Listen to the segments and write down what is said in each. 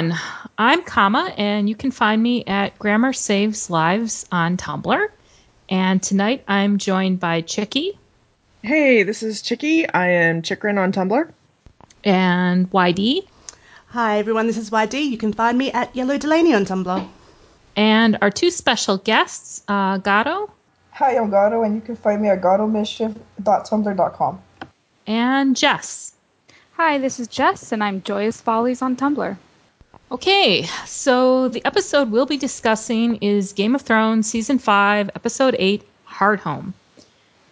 Everyone. I'm Kama, and you can find me at Grammar Saves Lives on Tumblr. And tonight I'm joined by Chicky Hey, this is Chicky. I am Chikrin on Tumblr. and YD Hi everyone, this is YD. You can find me at Yellow Delaney on Tumblr. and our two special guests, uh, Gato Hi, I'm Gato, and you can find me at gatomischief.tumblr.com. and Jess. Hi, this is Jess, and I'm Joyous Follies on Tumblr. Okay, so the episode we'll be discussing is Game of Thrones Season 5, Episode 8, Hardhome.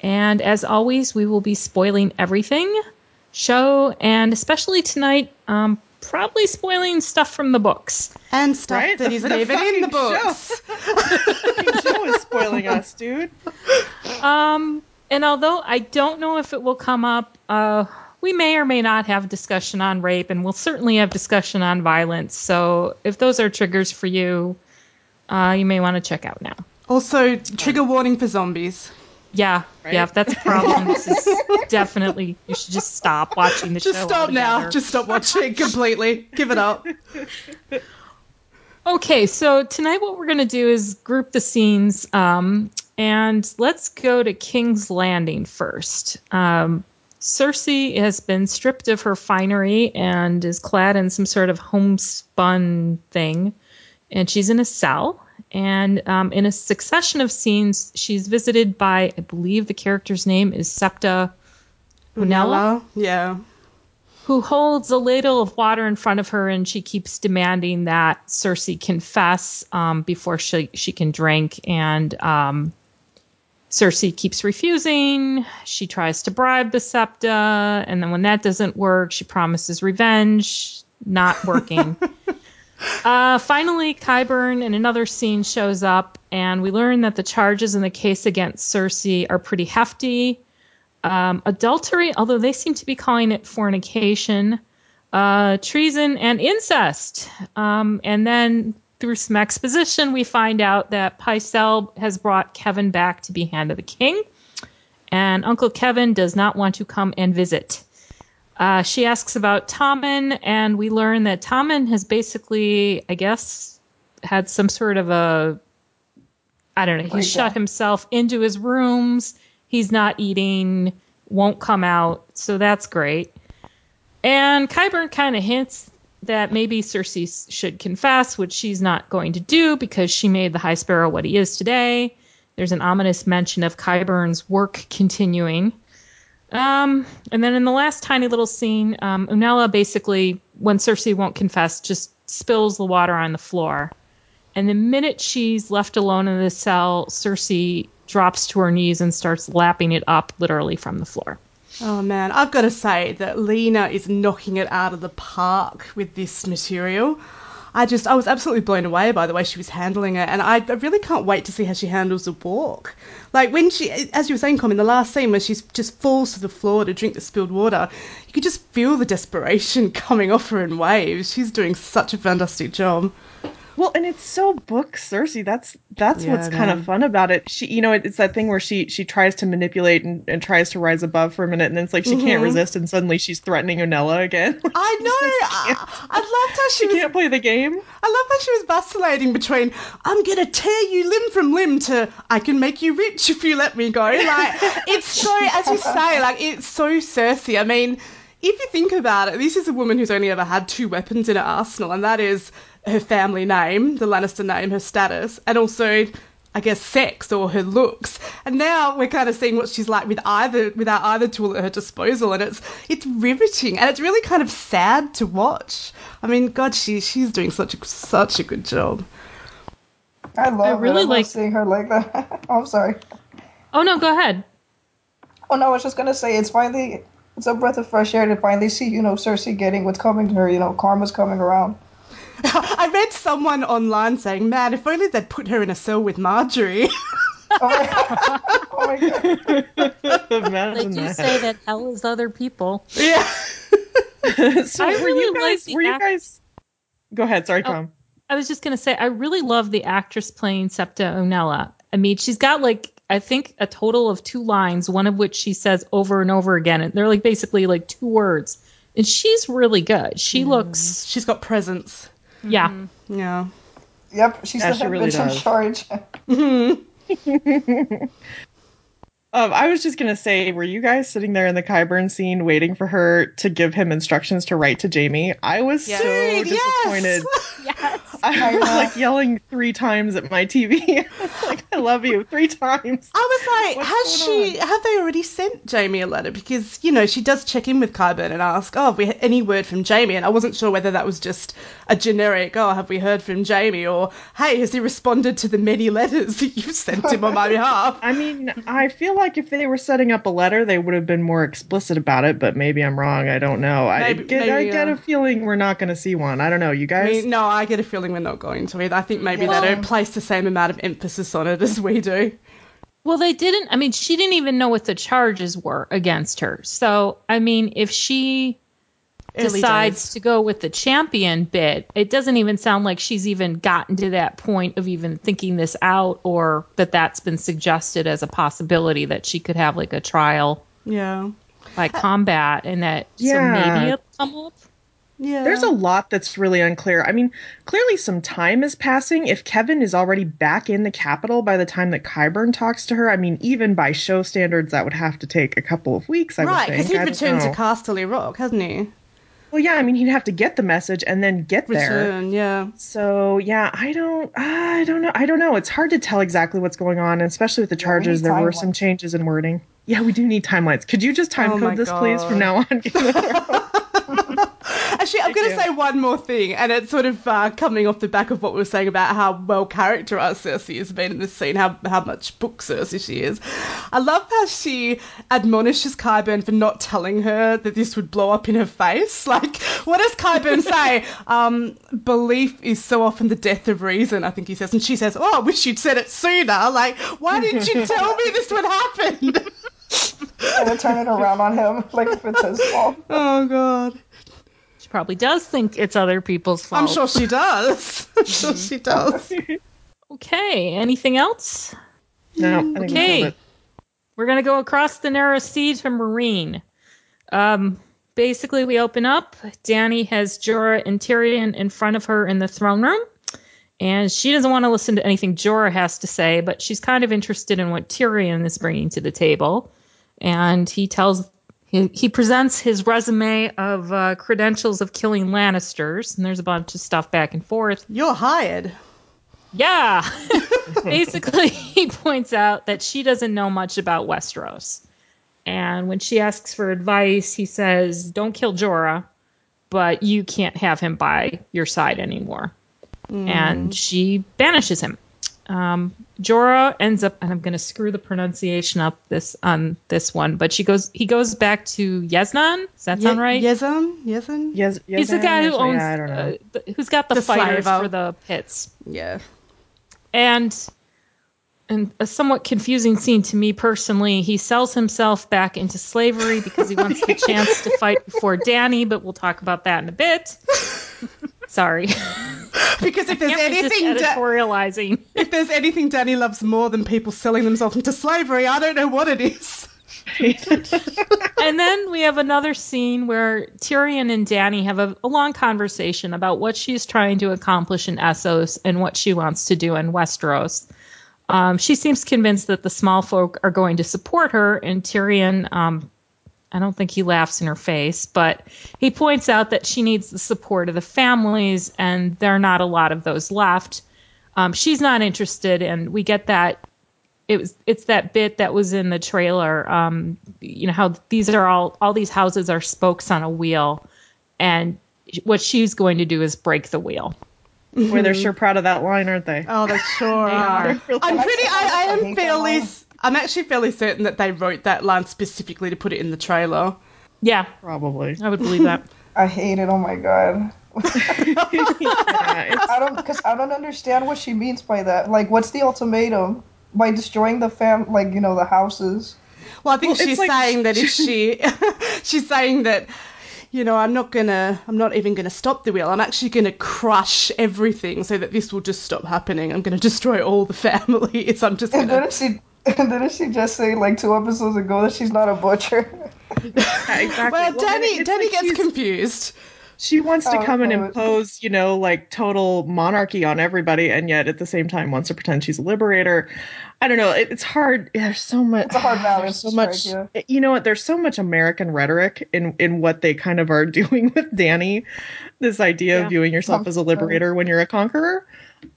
And as always, we will be spoiling everything show, and especially tonight, um, probably spoiling stuff from the books. And stuff Right? that The- isn't the even in the fucking books. Fucking Joe is spoiling us, dude. Um, and although I don't know if it will come up, uh, we may or may not have discussion on rape, and we'll certainly have discussion on violence. So if those are triggers for you, uh, you may want to check out now. Also, trigger warning for zombies. Yeah, yeah. If that's a problem, this is definitely you should just stop watching the Just show. Just stop now. Just stop watching completely. Give it up. Okay, so tonight what we're going to do is group the scenes, um, and let's go to King's Landing first. Um, Cersei has been stripped of her finery and is clad in some sort of homespun thing, and she's in a cell. And um, in a succession of scenes, she's visited by, I believe the character's name is Septa Unella. Yeah. who holds a ladle of water in front of her, and she keeps demanding that Cersei confess um, before she she can drink. And um, Cersei keeps refusing. She tries to bribe the Septa, and then when that doesn't work, she promises revenge. Not working. Uh, finally, Qyburn in another scene shows up, and we learn that the charges in the case against Cersei are pretty hefty um, adultery, although they seem to be calling it fornication, uh, treason, and incest. Um, and then through some exposition, we find out that Pycelle has brought Kevan back to be Hand of the King, and Uncle Kevan does not want to come and visit. Uh, she asks about Tommen, and we learn that Tommen has basically, I guess, had some sort of a I don't know. He Breakdown. shut himself into his rooms. He's not eating, won't come out. So that's great. And Qyburn kind of hints that maybe Cersei should confess, which she's not going to do because she made the High Sparrow what he is today. There's an ominous mention of Qyburn's work continuing. Um, and then in the last tiny little scene, um, Unella basically, when Cersei won't confess, just spills the water on the floor. And the minute she's left alone in the cell, Cersei drops to her knees and starts lapping it up literally from the floor. Oh man, I've got to say that Lena is knocking it out of the park with this material. I just, I was absolutely blown away by the way she was handling it, and I, I really can't wait to see how she handles the walk. Like when she, as you were saying, Com, in the last scene where she just falls to the floor to drink the spilled water, you could just feel the desperation coming off her in waves. She's doing such a fantastic job. Well, and it's so book Cersei. That's that's Yeah, what's kind of fun about it. She, you know, it, it's that thing where she she tries to manipulate and, and tries to rise above for a minute, and then it's like she Mm-hmm. can't resist, and suddenly she's threatening Unella again. I know. I, I loved how she she was can't play the game. I love how she was vacillating between I'm gonna tear you limb from limb to I can make you rich if you let me go. Like it's so as you say, like it's so Cersei. I mean, if you think about it, this is a woman who's only ever had two weapons in her arsenal, and that is her family name, the Lannister name, her status, and also I guess sex or her looks. And now we're kind of seeing what she's like with either without either tool at her disposal, and it's it's riveting and it's really kind of sad to watch. I mean, God, she she's doing such a such a good job. I love really it. I like- love seeing her like that. oh, I'm sorry. Oh no, go ahead. Oh no, I was just gonna say it's finally it's a breath of fresh air to finally see, you know, Cersei getting what's coming to her. You know, karma's coming around. I read someone online saying, "Man, if only they'd put her in a cell with Margaery." Oh my, god. They Imagine do that. say that hell is other people. yeah. so I were really you guys? the Were you guys? Go ahead. Sorry, Oh. Tom. I was just gonna say I really love the actress playing Septa Unella. I mean, she's got like I think a total of two lines, one of which she says over and over again, and they're like basically like two words. And she's really good. She mm. looks, She's got presence. Yeah. Mm-hmm. Yeah. Yep, she's Yeah, the she head really bitch in does. charge. Um, I was just gonna say, were you guys sitting there in the Qyburn scene waiting for her to give him instructions to write to Jaime? I was Yeah. so Dude, disappointed. Yes. I was like yelling three times at my TV. like, I love you three times. I was like, What's has going she? Have they already sent Jaime a letter? Because you know she does check in with Qyburn and ask, "Oh, have we had any word from Jaime?" And I wasn't sure whether that was just a generic, "Oh, have we heard from Jaime?" or "Hey, has he responded to the many letters that you've sent him on my behalf?" I mean, I feel like if they were setting up a letter, they would have been more explicit about it. But maybe I'm wrong. I don't know. I Maybe- get, I get uh, a feeling we're not going to see one. I don't know. You I guys? mean, no, I get a feeling we're not going to either. I think maybe Yeah. they don't place the same amount of emphasis on it as we do. Well, they didn't. I mean, she didn't even know what the charges were against her. So, I mean, if she Early decides days. to go with the champion bit, it doesn't even sound like she's even gotten to that point of even thinking this out or that that's been suggested as a possibility that she could have like a trial Yeah. by combat and that so Yeah. maybe it'll come up. Yeah. There's a lot that's really unclear. I mean, clearly some time is passing. If Kevan is already back in the capital by the time that Qyburn talks to her, I mean, even by show standards, that would have to take a couple of weeks. I right would because think. he's returned to know. Casterly Rock, hasn't he? Well, yeah, I mean, he'd have to get the message and then get there. Return, yeah. So yeah, I don't, I don't know, I don't know. It's hard to tell exactly what's going on, especially with the charges. need there were some changes in wording. Yeah, we do need timelines. Could you just time Oh code this, please, from now on? Actually, I'm going to say one more thing, and it's sort of uh, coming off the back of what we were saying about how well characterized Cersei has been in this scene, how, how much book Cersei she is. I love how she admonishes Qyburn for not telling her that this would blow up in her face. Like, what does Qyburn say? Um, belief is so often the death of reason, I think he says. And she says, Oh, I wish you'd said it sooner. Like, why didn't you tell me this would happen? and then turn it around on him like if it's his fault. oh, God. She probably does think it's other people's fault. I'm sure she does. I'm sure she does. Okay, anything else? no, I we Okay. We're gonna go across the narrow sea to Meereen. Um, basically, we open up. Danny has Jorah and Tyrion in front of her in the throne room, and she doesn't want to listen to anything Jorah has to say, but she's kind of interested in what Tyrion is bringing to the table. And he tells he, he presents his resume of uh, credentials of killing Lannisters, and there's a bunch of stuff back and forth. You're hired. Yeah. Basically, he points out that she doesn't know much about Westeros. And when she asks for advice, he says, Don't kill Jorah, but you can't have him by your side anymore. And she banishes him. Um, Jorah ends up, and I'm going to screw the pronunciation up this on this one, but she goes. He goes back to Yeznan. Does that sound right? Yezzan? Yezzan? Yes, yes, He's the guy who owns, yeah, I don't know. Uh, the, who's got the, The fighters slave-o. for the pits Yeah. and and a somewhat confusing scene to me personally. He sells himself back into slavery because he wants the chance to fight before Danny, but we'll talk about that in a bit. Sorry, Because if there's Can't be just anything, da- if there's anything Danny loves more than people selling themselves into slavery, I don't know what it is. and then we have another scene where Tyrion and Danny have a, a long conversation about what she's trying to accomplish in Essos and what she wants to do in Westeros. Um, she seems convinced that the small folk are going to support her, and Tyrion, um, I don't think he laughs in her face, but he points out that she needs the support of the families, and there are not a lot of those left. Um, she's not interested, and we get that it was it's that bit that was in the trailer um you know how these are all all these houses are spokes on a wheel and what she's going to do is break the wheel Boy, they're sure proud of that line, aren't they? Oh, they sure They are. are. I'm pretty. Actually, I, I I am hate fairly. Line. I'm actually fairly certain that they wrote that line specifically to put it in the trailer. Yeah, Probably. I would believe that. I hate it. Oh my god. yeah, I don't because I don't understand what she means by that. Like, what's the ultimatum? By destroying the fam, like you know, the houses. Well, I think Well, she's like- saying that if she, she's saying that, you know, I'm not gonna, I'm not even gonna stop the wheel. I'm actually gonna crush everything so that this will just stop happening. I'm gonna destroy all the families. I'm just gonna. didn't she? And didn't she just say like two episodes ago that she's not a butcher? yeah, exactly. Well, then Danny, it's Danny like gets confused. She wants to Oh, come and impose, you know, like total monarchy on everybody, and yet at the same time wants to pretend she's a liberator. I don't know. It, it's hard. There's so much. It's a hard balance There's to so strike, much. You know what? There's so much American rhetoric in in what they kind of are doing with Danny. This idea Yeah. of viewing yourself as a liberator when you're a conqueror.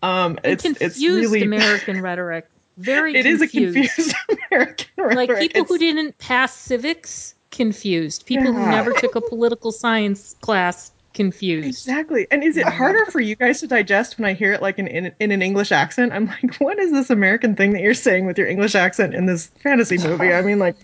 Um, it's confused it's really American rhetoric. Very It is a confused. confused American rhetoric. like people who didn't pass civics confused people who never took a political science class confused Exactly. And is it harder for you guys to digest when I hear it like in, in in an English accent? I'm like, what is this American thing that you're saying with your English accent in this fantasy movie? I mean, like,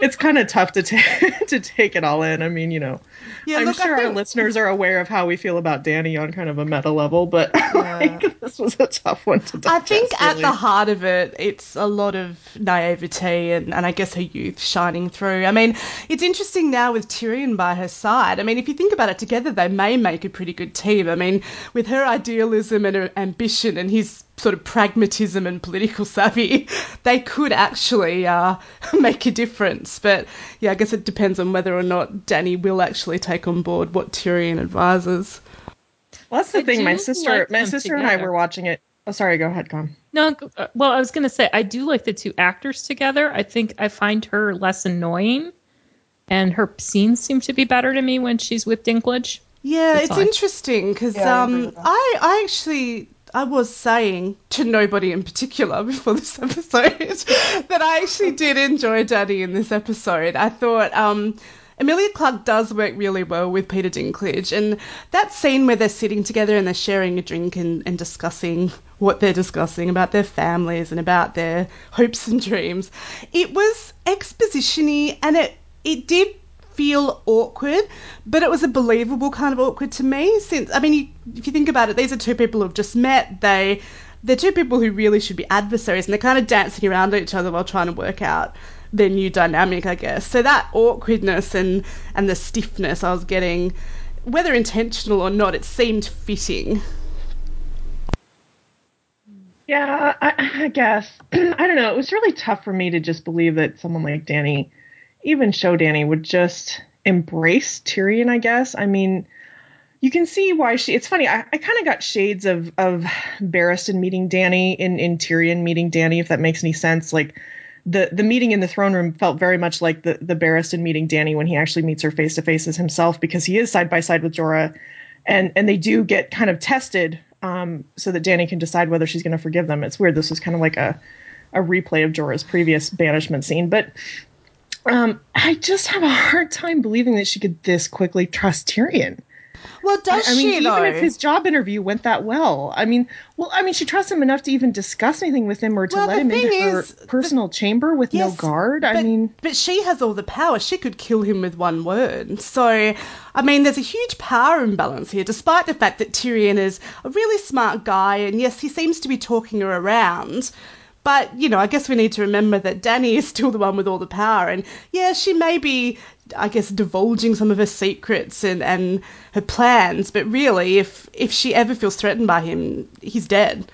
it's kind of tough to take to take it all in. I mean, you know, Yeah, I'm look, I sure our listeners are aware of how we feel about Danny on kind of a meta level, but like, this was a tough one to digest. I think at really. the heart of it, it's a lot of naivete and, and I guess her youth shining through. I mean, it's interesting now with Tyrion by her side. I mean, if you think about it together, they may make a pretty good team. I mean, with her idealism and her ambition and his sort of pragmatism and political savvy, they could actually uh, make a difference. But yeah, I guess it depends on whether or not Danny will actually take on board what Tyrion advises. well, that's the I thing. My sister, like my them sister and I were watching it. Oh, sorry. Go ahead, Com. no uh, well i was going to say i do like the two actors together i think i find her less annoying and her scenes seem to be better to me when she's with dinklage Yeah, That's it's all. interesting because Yeah, um, with. I, I actually I was saying to nobody in particular before this episode that I actually did enjoy Danny in this episode. I thought um, Emilia Clarke does work really well with Peter Dinklage, and that scene where they're sitting together and they're sharing a drink and, and discussing what they're discussing about their families and about their hopes and dreams, it was expositiony and it it did feel awkward, but it was a believable kind of awkward to me. Since I mean, you, if you think about it, these are two people who've just met. They they're two people who really should be adversaries, and they're kind of dancing around each other while trying to work out their new dynamic, I guess. So that awkwardness and and the stiffness I was getting, whether intentional or not, it seemed fitting. Yeah, I, I guess. I don't know. It was really tough for me to just believe that someone like Danny, even show Danny, would just embrace Tyrion, I guess. I mean, you can see why she. It's funny. I, I kind of got shades of of Barristan meeting Danny in in Tyrion meeting Danny, if that makes any sense. Like the the meeting in the throne room felt very much like the the Barristan meeting Danny when he actually meets her face to face as himself because he is side by side with Jorah, and and they do get kind of tested um, so that Danny can decide whether she's going to forgive them. It's weird. This was kind of like a a replay of Jorah's previous banishment scene, but um, I just have a hard time believing that she could this quickly trust Tyrion. Well, does I mean, she even though? if his job interview went that well, I mean, well, I mean, she trusts him enough to even discuss anything with him or to Well, let him into thing her is, personal chamber with no Yes, guard. I but, mean, but she has all the power. She could kill him with one word. So, I mean, there's a huge power imbalance here, despite the fact that Tyrion is a really smart guy, and yes, he seems to be talking her around. But, you know, I guess we need to remember that Danny is still the one with all the power. And yeah, she may be, I guess, divulging some of her secrets and, and her plans, but really, if, if she ever feels threatened by him, he's dead.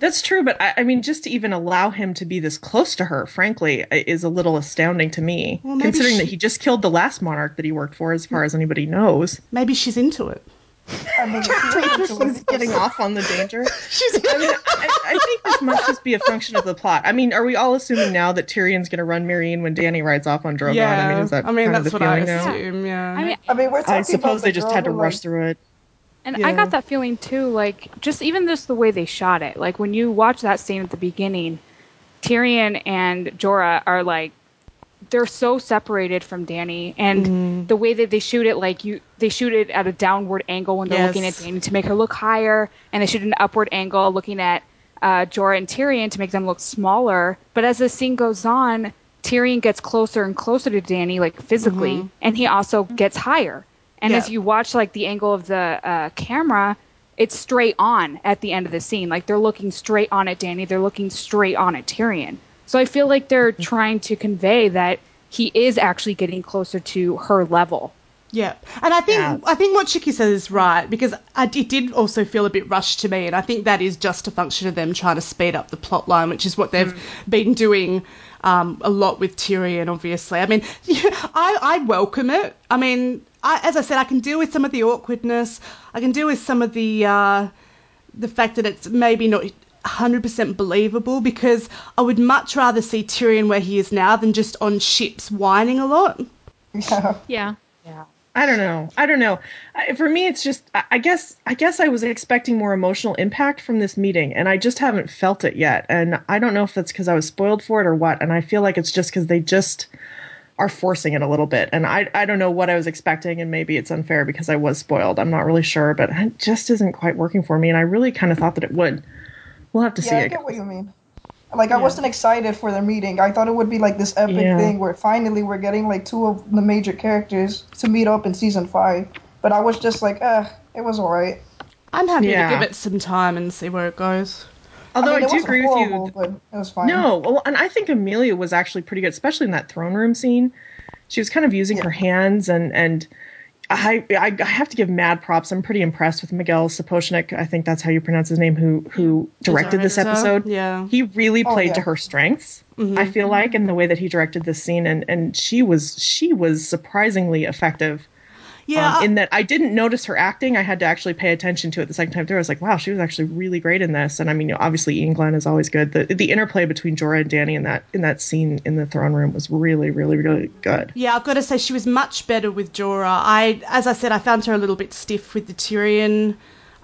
that's true. But I, I mean, just to even allow him to be this close to her, frankly, is a little astounding to me, Well, considering she- that he just killed the last monarch that he worked for, as far as anybody knows. Maybe she's into it. I mean, if you were into it, Getting off on the danger. I mean, I, I think this must just be a function of the plot. I mean, are we all assuming now that Tyrion's going to run Meereen when Danny rides off on Drogon? yeah, I mean, is that kind of that's the what I feeling now? assume, yeah. I mean, I mean, we're talking I suppose about they the just had to who, rush through it. And Yeah. I got that feeling too, like just even just the way they shot it. Like when you watch that scene at the beginning, Tyrion and Jorah are like they're so separated from Danny and Mm-hmm. the way that they shoot it like you they shoot it at a downward angle when they're looking at Danny to make her look higher and they shoot an upward angle looking at uh, Jorah and Tyrion to make them look smaller. But as the scene goes on, Tyrion gets closer and closer to Danny, like physically, and he also gets higher. And Yeah. if you watch like the angle of the uh, camera, it's straight on at the end of the scene. Like they're looking straight on at Danny, they're looking straight on at Tyrion. So I feel like they're trying to convey that he is actually getting closer to her level. Yeah, and I think Yeah. I think what Chicky says is right because I, it did also feel a bit rushed to me, and I think that is just a function of them trying to speed up the plot line, which is what they've been doing um, a lot with Tyrion. Obviously, I mean, I, I welcome it. I mean, I, as I said, I can deal with some of the awkwardness. I can deal with some of the uh, the fact that it's maybe not 100% believable because I would much rather see Tyrion where he is now than just on ships whining a lot. Yeah. Yeah. I don't know. I don't know. For me, it's just. I, I guess. I guess I was expecting more emotional impact from this meeting, and I just haven't felt it yet. And I don't know if that's because I was spoiled for it or what. And I feel like it's just because they just are forcing it a little bit. And I. I don't know what I was expecting, and maybe it's unfair because I was spoiled. I'm not really sure, but it just isn't quite working for me. And I really kind of thought that it would. We'll have to see. Yeah, I I get what you mean. Like I wasn't excited for their meeting. I thought it would be like this epic Yeah. thing where finally we're getting like two of the major characters to meet up in season five. But I was just like, eh, it was alright. I'm happy Yeah. to give it some time and see where it goes. Although I, I, mean, it do wasn't agree with you. but it was fine. No, well, and I think Emilia was actually pretty good, especially in that throne room scene. She was kind of using Yeah. her hands, and and I, I I have to give mad props. I'm pretty impressed with Miguel Sapochnik. I think that's how you pronounce his name. Who who directed this Director, episode? yeah. he really Oh, played yeah. to her strengths. Mm-hmm. I feel like in the way that he directed this scene, and and she was she was surprisingly effective. Yeah, um, in that I didn't notice her acting. I had to actually pay attention to it the second time through. I was like, wow, she was actually really great in this. And I mean, obviously Iain Glen is always good. The the interplay between Jorah and Danny in that in that scene in the throne room was really, really, really good. yeah, I've got to say she was much better with Jorah. I, as I said, I found her a little bit stiff with the Tyrion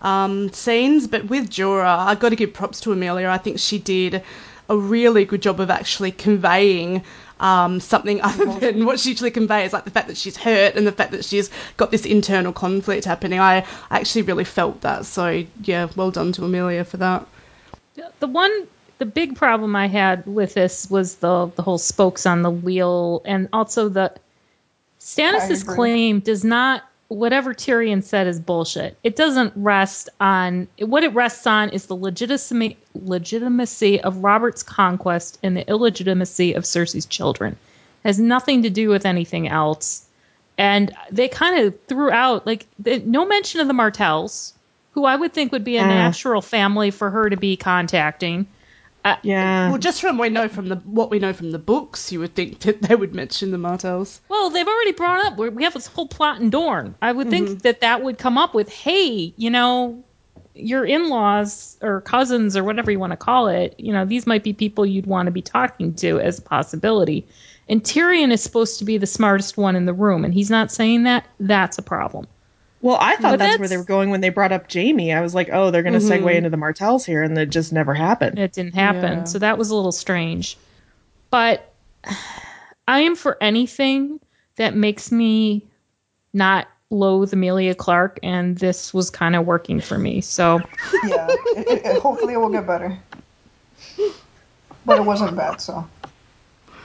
um, scenes, but with Jorah, I've got to give props to Emilia. I think she did a really good job of actually conveying um, something other than what she usually conveys, like the fact that she's hurt and the fact that she's got this internal conflict happening. I actually really felt that. So yeah, well done to Emilia for that. the one the big problem I had with this was the the whole spokes on the wheel and also the Stannis's claim does not whatever Tyrion said is bullshit. It doesn't rest on what it rests on is the legitimacy legitimacy of Robert's conquest and the illegitimacy of Cersei's children. It has nothing to do with anything else. And they kind of threw out like the, no mention of the Martells, who I would think would be a Mm. natural family for her to be contacting. Uh, yeah. Well, just from we know from the what we know from the books, you would think that they would mention the Martells. Well, they've already brought up we we have this whole plot in Dorne. I would think mm-hmm. that that would come up with, hey, you know, your in-laws or cousins or whatever you want to call it. You know, these might be people you'd want to be talking to as a possibility. And Tyrion is supposed to be the smartest one in the room, and he's not saying that. That's a problem. Well, I thought But that's, where they were going when they brought up Jaime. I was like, oh, they're going to segue mm-hmm. into the Martells here, and it just never happened. It didn't happen. Yeah. So that was a little strange. But I am for anything that makes me not loathe Emilia Clarke, and this was kind of working for me. So Yeah. It, it, it- hopefully it will get better. But it wasn't bad, so.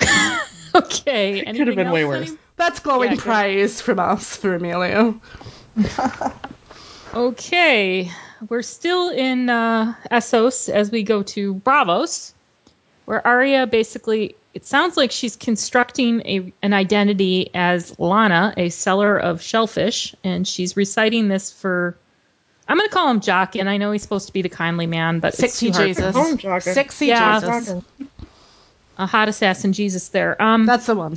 okay. It could have been way worse. That's glowing Yeah, praise from us for Emilia. Okay. We're still in uh, Essos as we go to Braavos, where Arya basically, it sounds like she's constructing a, an identity as Lanna, a seller of shellfish, and she's reciting this for. I'm going to call him Jaqen. I know he's supposed to be the kindly man, but Sexy it's too hard Jesus. for Call him Jaqen. Sexy Yeah. Jesus. a hot assassin Jesus there. Um, That's the one.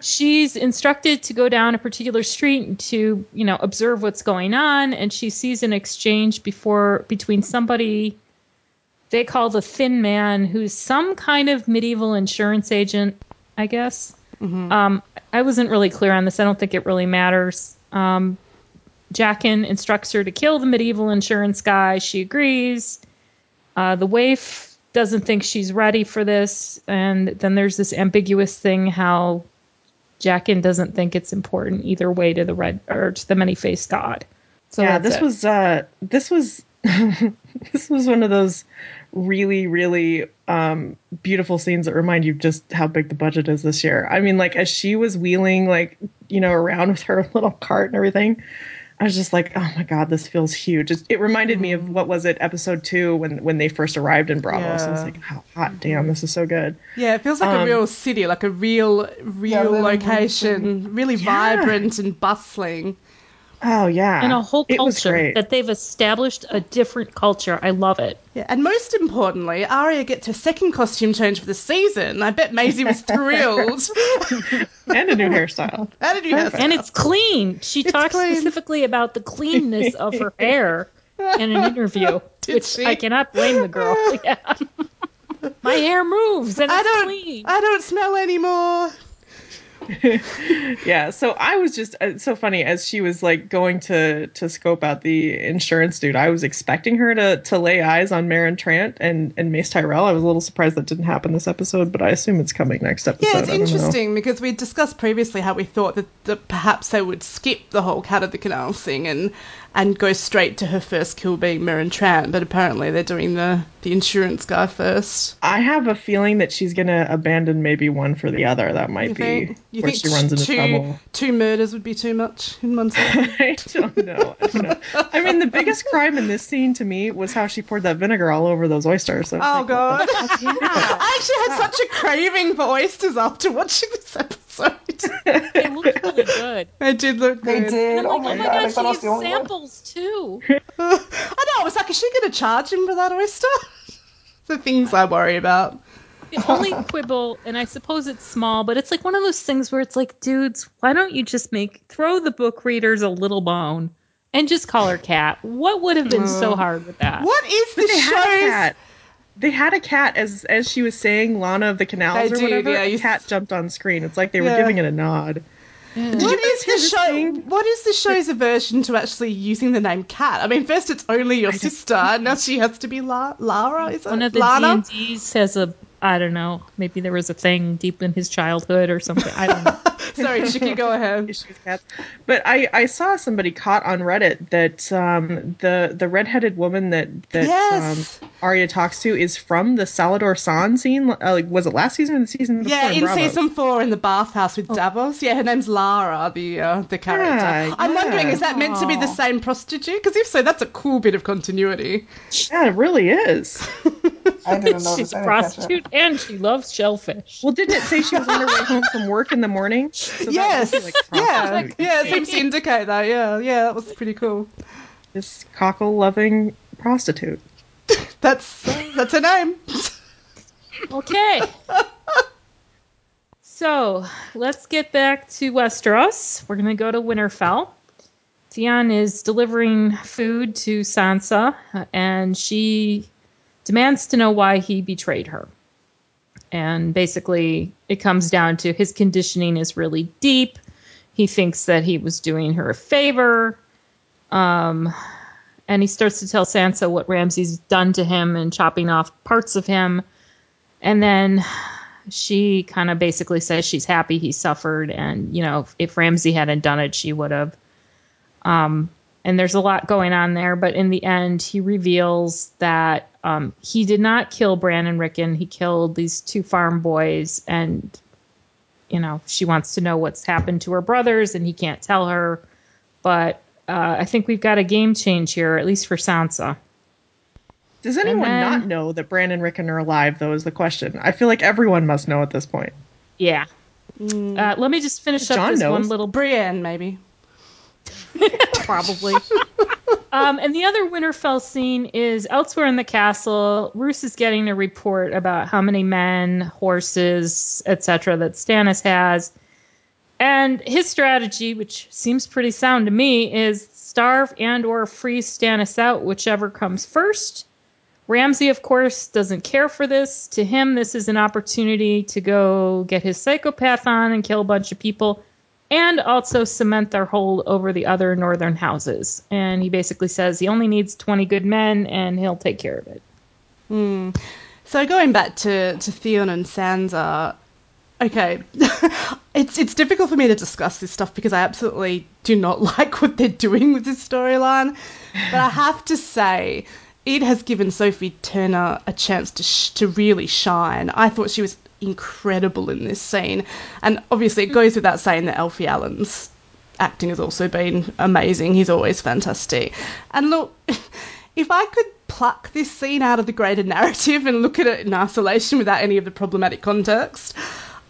She's instructed to go down a particular street to you know observe what's going on and she sees an exchange before between somebody they call the thin man who's some kind of medieval insurance agent i guess. Um, i wasn't really clear on this. I don't think it really matters. Um, Jaqen instructs her to kill the medieval insurance guy. She agrees. Uh, the waif doesn't think she's ready for this and then there's this ambiguous thing how Jaqen doesn't think it's important either way to the red or to the many faced god. So yeah, this it. was uh, this was this was one of those really, really um, beautiful scenes that remind you just how big the budget is this year. I mean, like as she was wheeling, like you know, around with her little cart and everything, I was just like, oh my god, this feels huge. It, it reminded me of what was it, episode two, when when they first arrived in Bravo. So I was Yeah. like, oh, hot damn, this is so good. Yeah, it feels like a Um, real city, like a real, real little location, really Yeah. vibrant and bustling. Oh yeah, and a whole culture that they've established a different culture. I love it. Yeah, and most importantly, Arya gets her second costume change for the season. I bet Maisie was thrilled. and a new hairstyle. and a new hairstyle. And it's clean. She talks clean. specifically about the cleanness of her hair in an interview, Did which she? I cannot blame the girl. Yeah. My hair moves and it's I don't, clean. I don't smell anymore. yeah so i was just uh, it's so funny as she was like going to to scope out the insurance dude i was expecting her to to lay eyes on Meryn Trant and and mace tyrell i was a little surprised that didn't happen this episode but i assume it's coming next episode Yeah, it's I don't know. interesting because we discussed previously how we thought that, that perhaps they would skip the whole cat of the canal thing and and go straight to her first kill being Meryn Trant, but apparently they're doing the the insurance guy first. i have a feeling that she's gonna abandon maybe one for the other that might You be think? You where think she runs into two trouble two murders would be too much in one scene? I don't know. I don't know. I mean, the biggest crime in this scene to me was how she poured that vinegar all over those oysters. So oh god! yeah. I actually had such a craving for oysters after watching this episode. They looked really good. They did look They good. did. I'm Oh like, my oh my god, god, thought I was she the has one. samples too. I know. I was like, is she going to charge him for that oyster? the things I worry about. The only quibble, and I suppose it's small, but it's like one of those things where it's like, dudes, why don't you just make throw the book readers a little bone and just call her Cat? What would have been so hard with that? What is the they had a show's cat. They had a cat as as she was saying Lanna of the Canals They or did, whatever. yeah, a cat jumped on screen. It's like they were Yeah. giving it a nod. What you is guys hear the show? thing? What is the show's aversion to actually using the name Cat? I mean, first it's only your sister, now she has to be La- Lara. Is it One of the Lanna? D&Ds has a, I don't know, maybe there was a thing deep in his childhood or something. I don't know. Sorry, Chicky, go ahead. But I, I saw somebody caught on Reddit that um, the the redheaded woman that that Yes. um, Arya talks to is from the Salladhor Saan scene. Uh, like, was it last season or the season before? Yeah, in Bravo? season four in the bathhouse with Davos. Yeah, her name's Lara, the uh, the character. Yeah, I'm yeah. wondering, is that meant to be the same prostitute? Because if so, that's a cool bit of continuity. Yeah, it really is. I didn't notice. She's a I didn't catch prostitute and she loves shellfish. Well, didn't it say she was on her way home from work in the morning? So yes, would like, yeah, yeah. It seems to indicate that. Yeah, yeah, that was pretty cool. This cockle loving prostitute. That's that's her name. Okay. so let's get back to Westeros. We're going to go to Winterfell. Theon is delivering food to Sansa, and she demands to know why he betrayed her. And basically, it comes down to his conditioning is really deep. He thinks that he was doing her a favor. Um, and he starts to tell Sansa what Ramsay's done to him and chopping off parts of him. And then she kind of basically says she's happy he suffered, and you know, if Ramsay hadn't done it, she would have. Um, and there's a lot going on there, but in the end, he reveals that um, he did not kill Bran and Rickon. He killed these two farm boys, and you know, she wants to know what's happened to her brothers, and he can't tell her. But uh, I think we've got a game change here, at least for Sansa. Does anyone then- not know that Bran and Rickon are alive? Though is the question. I feel like everyone must know at this point. Yeah. Uh, let me just finish up Jon this one little Brienne, maybe. probably. um, and the other Winterfell scene is elsewhere in the castle. Roose is getting a report about how many men, horses, etc. that Stannis has. And his strategy, which seems pretty sound to me, is starve and or freeze Stannis out, whichever comes first. Ramsay, of course, doesn't care for this. To him, this is an opportunity to go get his psychopath on and kill a bunch of people and also cement their hold over the other northern houses. And he basically says he only needs 20 good men and he'll take care of it. Hmm. So going back to, to Theon and Sansa, okay, it's it's difficult for me to discuss this stuff because I absolutely do not like what they're doing with this storyline. But I have to say, it has given Sophie Turner a chance to sh- to really shine. I thought she was incredible in this scene, and obviously it goes without saying that Alfie Allen's acting has also been amazing. He's always fantastic. And look, if I could pluck this scene out of the greater narrative and look at it in isolation without any of the problematic context,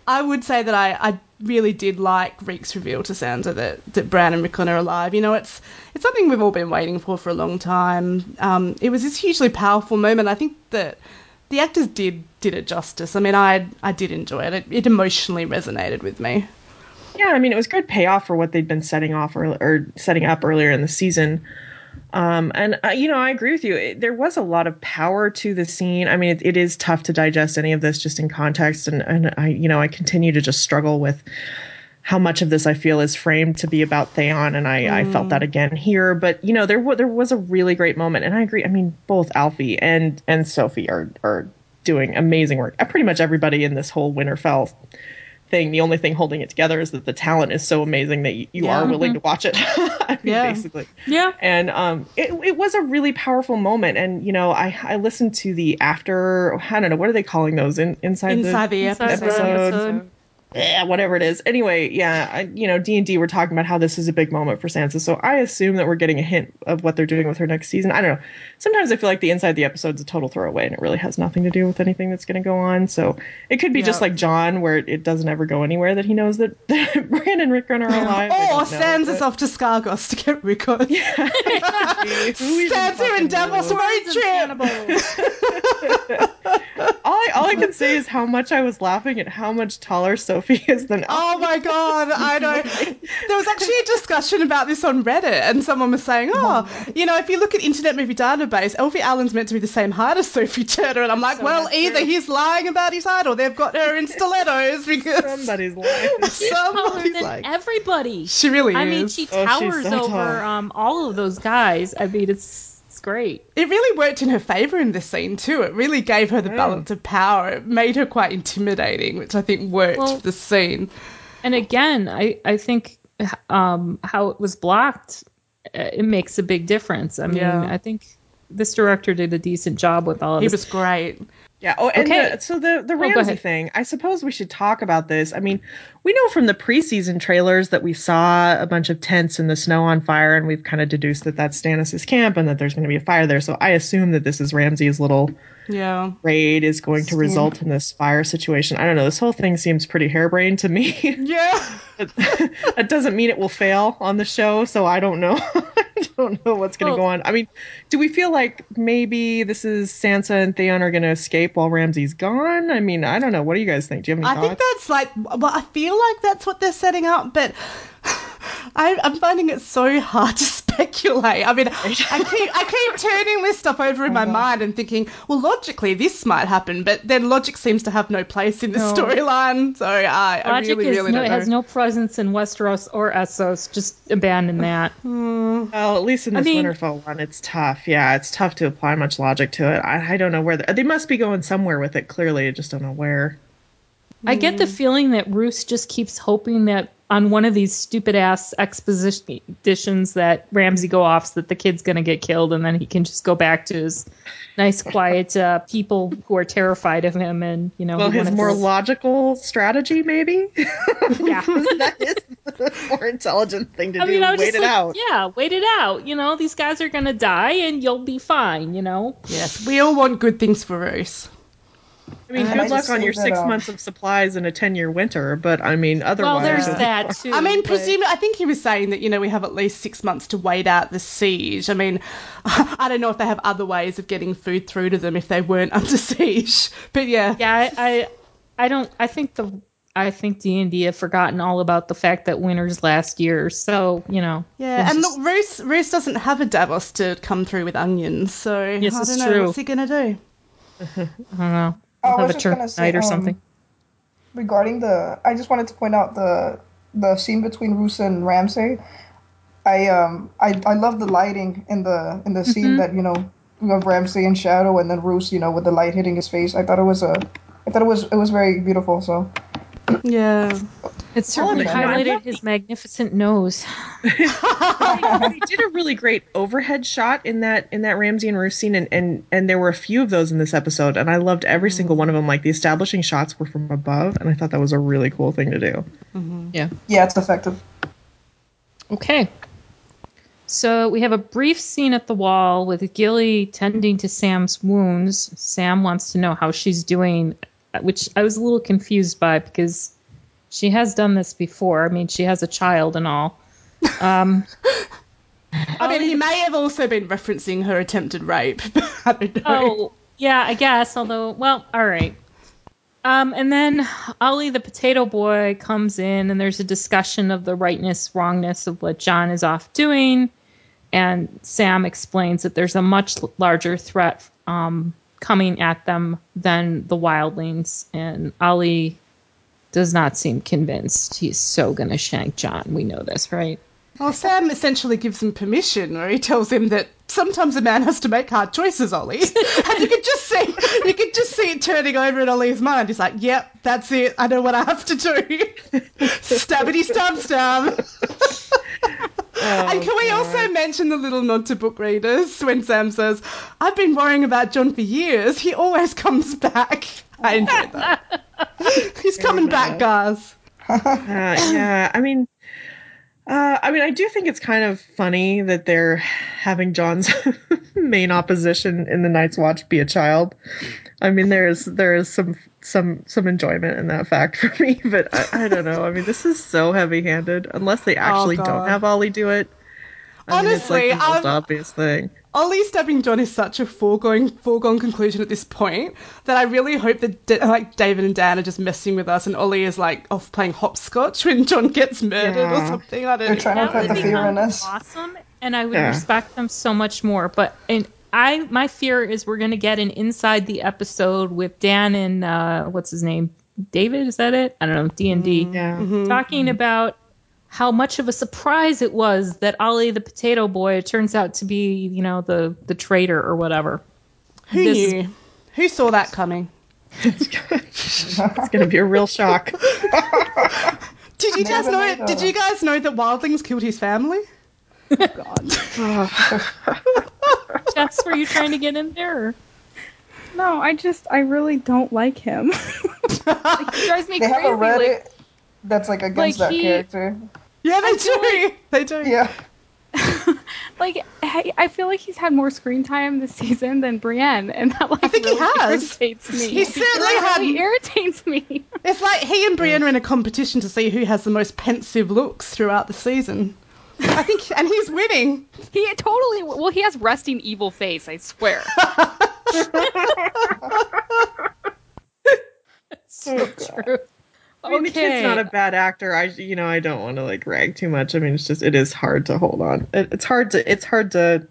I would say that I, I really did like Reek's reveal to Sansa that, that Bran and Rickon are alive. You know, it's it's something we've all been waiting for for a long time. Um, it was this hugely powerful moment. I think that the actors did did it justice. I mean, I I did enjoy it. It, it emotionally resonated with me. Yeah, I mean, it was good payoff for what they'd been setting off or, or setting up earlier in the season. Um, and uh, you know, I agree with you. It, there was a lot of power to the scene. I mean, it, it is tough to digest any of this just in context, and and I, you know, I continue to just struggle with how much of this I feel is framed to be about Theon, and I, I felt that again here. But you know, there w- there was a really great moment, and I agree. I mean, both Alfie and and Sophie are are doing amazing work. Uh, Pretty much everybody in this whole Winterfell thing. The only thing holding it together is that the talent is so amazing that you, you Yeah. are willing to watch it. I mean, Yeah. basically. Yeah. And um, it, it was a really powerful moment. And you know, I I listened to the after. I don't know what are they calling those in inside Inside the Inside episode. episode. episode. Yeah, whatever it is. Anyway, yeah, I, you know, D and D. We're talking about how this is a big moment for Sansa, so I assume that we're getting a hint of what they're doing with her next season. I don't know. Sometimes I feel like the inside the episode is a total throwaway, and it really has nothing to do with anything that's going to go on. So it could be just like Jon, where it doesn't ever go anywhere. That he knows that Bran and Rickon are alive. Or oh, don't Sansa's off to Skagos to get Rickon. Sansa and Devil's? Road Trip. All I, all I can say is how much I was laughing at how much taller Sophie is than Oh my god, I know. There was actually a discussion about this on Reddit, and someone was saying, "Oh, you know, if you look at Internet Movie Database, Alfie Allen's meant to be the same height as Sophie Turner," and I'm like, So "Well, either true. he's lying about his height, or they've got her in stilettos because somebody's life. She's taller somebody's than like." everybody. She really is. I is. mean, she Oh, towers so over um, all of those guys. I mean, it's it's great. It really worked in her favor in this scene too. It really gave her the balance of power. It made her quite intimidating, which I think worked Well- for the scene. And again, I I think um, how it was blocked, uh, it makes a big difference. I mean, Yeah. I think this director did a decent job with all of He this. He was great. Yeah. Oh, and Okay. the, so the the go Ramsay ahead. thing. I suppose we should talk about this. I mean, we know from the preseason trailers that we saw a bunch of tents and the snow on fire, and we've kind of deduced that that's Stannis' camp and that there's going to be a fire there. So I assume that this is Ramsay's little Yeah. raid is going to result in this fire situation. I don't know. This whole thing seems pretty harebrained to me. Yeah. that doesn't mean it will fail on the show, so I don't know. I don't know what's going to Well- go on. I mean, do we feel like maybe this is Sansa and Theon are going to escape while Ramsay's gone? I mean, I don't know. What do you guys think? Do you have any I thoughts? think that's like, well, I feel like that's what they're setting up, but I, I'm finding it so hard to speculate. I mean, I keep I keep turning this stuff over in my oh mind and thinking, well, logically this might happen, but then logic seems to have no place in this No. storyline. So I, I really, is really no, don't it know. has no presence in Westeros or Essos. Just abandon that. Hmm. Well, at least in I this mean- Winterfell one, it's tough. Yeah, it's tough to apply much logic to it. I, I don't know where the, they must be going somewhere with it. Clearly, I just don't know where. I get the feeling that Roose just keeps hoping that on one of these stupid ass expositions that Ramsay go off that the kid's gonna get killed and then he can just go back to his nice quiet uh, people who are terrified of him and you know Well, his wanna more kill- logical strategy, maybe. yeah. that is the more intelligent thing to I do. mean, Wait it like, out. yeah, wait it out. You know, these guys are gonna die, and you'll be fine. You know, Yes, we all want good things for Roose. I mean, I good might luck on your six um, months of supplies in a ten-year winter. But I mean, otherwise, well, there's that too. I mean, but- presumably, I think he was saying that you know we have at least six months to wait out the siege. I mean, I don't know if they have other ways of getting food through to them if they weren't under siege. But yeah, Yeah, I, I, I don't. I think the. I think D and D have forgotten all about the fact that winter's last year. So you know. Yeah, and just- look, Roose, Roose doesn't have a Davos to come through with onions, so Yes, I it's don't know true. what's he gonna do. I don't know. I I'll was just gonna say, or um, something. regarding the I just wanted to point out the the scene between Roose and Ramsay. I um I, I love the lighting in the in the scene Mm-hmm. that you know you have Ramsay in shadow and then Roose you know with the light hitting his face. I thought it was a I thought it was it was very beautiful. So Yeah, It certainly it. highlighted his magnificent nose. they did a really great overhead shot in that in that Ramsay and Roose scene, and, and and there were a few of those in this episode, and I loved every mm-hmm. single one of them. Like the establishing shots were from above, and I thought that was a really cool thing to do. Mm-hmm. Yeah. Yeah, it's effective. Okay. So we have a brief scene at the wall with Gilly tending to Sam's wounds. Sam wants to know how she's doing, which I was a little confused by because she has done this before. I mean, she has a child and all. Um, I mean, he may have also been referencing her attempted rape. I don't know. oh, yeah, I guess. Although, well, all right. Um, and then Ollie the potato boy comes in, and there's a discussion of the rightness, wrongness of what Jon is off doing. And Sam explains that there's a much larger threat um, coming at them than the wildlings. And Ollie does not seem convinced. He's so going to shank Jon. We know this, right? Well, Sam essentially gives him permission, where he tells him that sometimes a man has to make hard choices, Ollie. and you could just see, you could just see it turning over in Ollie's mind. He's like, "Yep, that's it. I know what I have to do. Stabbity stab stab." and can we also mention the little nod to book readers when Sam says, "I've been worrying about Jon for years. He always comes back." I enjoyed that. He's coming back, guys. Uh, yeah, I mean, uh, I mean, I do think it's kind of funny that they're having Jon's main opposition in the Night's Watch be a child. I mean, there is there is some some some enjoyment in that fact for me, but I, I don't know. I mean, this is so heavy handed. Unless they actually God. don't have Ollie do it. I mean, it's like Honestly, the most I'm- obvious thing. Ollie stabbing Jon is such a foregone foregone conclusion at this point that I really hope that D- like David and Dan are just messing with us, and Ollie is like off playing hopscotch when Jon gets murdered or something. I don't They're know. trying to put would the fear in us. awesome, and I would Yeah. respect them so much more. But and I, my fear is we're going to get an inside the episode with Dan and uh, what's his name, David. Is that it? I don't know. D and D Yeah. talking about how much of a surprise it was that Ollie the potato boy turns out to be, you know, the the traitor or whatever. Who This is- knew? Who saw that coming? It's going to be a real shock. Did you guys know? made Did you guys know that wildlings killed his family? Oh God! Jess, were you trying to get in there? Or? No, I just I really don't like him. like, he drives me They have a Reddit like, that's like against like that he- character. Yeah, they do. They do. Yeah. like I, I feel like he's had more screen time this season than Brienne, and that like I think he really has. irritates me. He certainly It had- really irritates me. It's like he and Brienne are in a competition to see who has the most pensive looks throughout the season. I think, and he's winning. He totally well, he has resting evil face. I swear. So true. I mean, the kid's not a bad actor. I, you know, I don't want to like rag too much. I mean, it's just it is hard to hold on. It, it's hard to. It's hard to.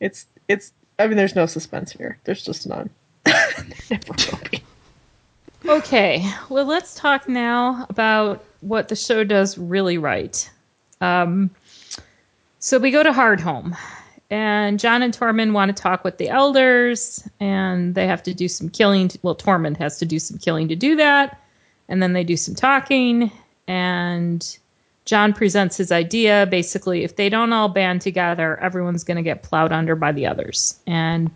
It's it's. I mean, there's no suspense here. There's just none. Never will be. Okay, well, let's talk now about what the show does really right. Um, so we go to Hardhome, and Jon and Tormund want to talk with the elders, and they have to do some killing. To, well, Tormund has to do some killing to do that, and then they do some talking, and Jon presents his idea. Basically, if they don't all band together, everyone's going to get plowed under by the others, and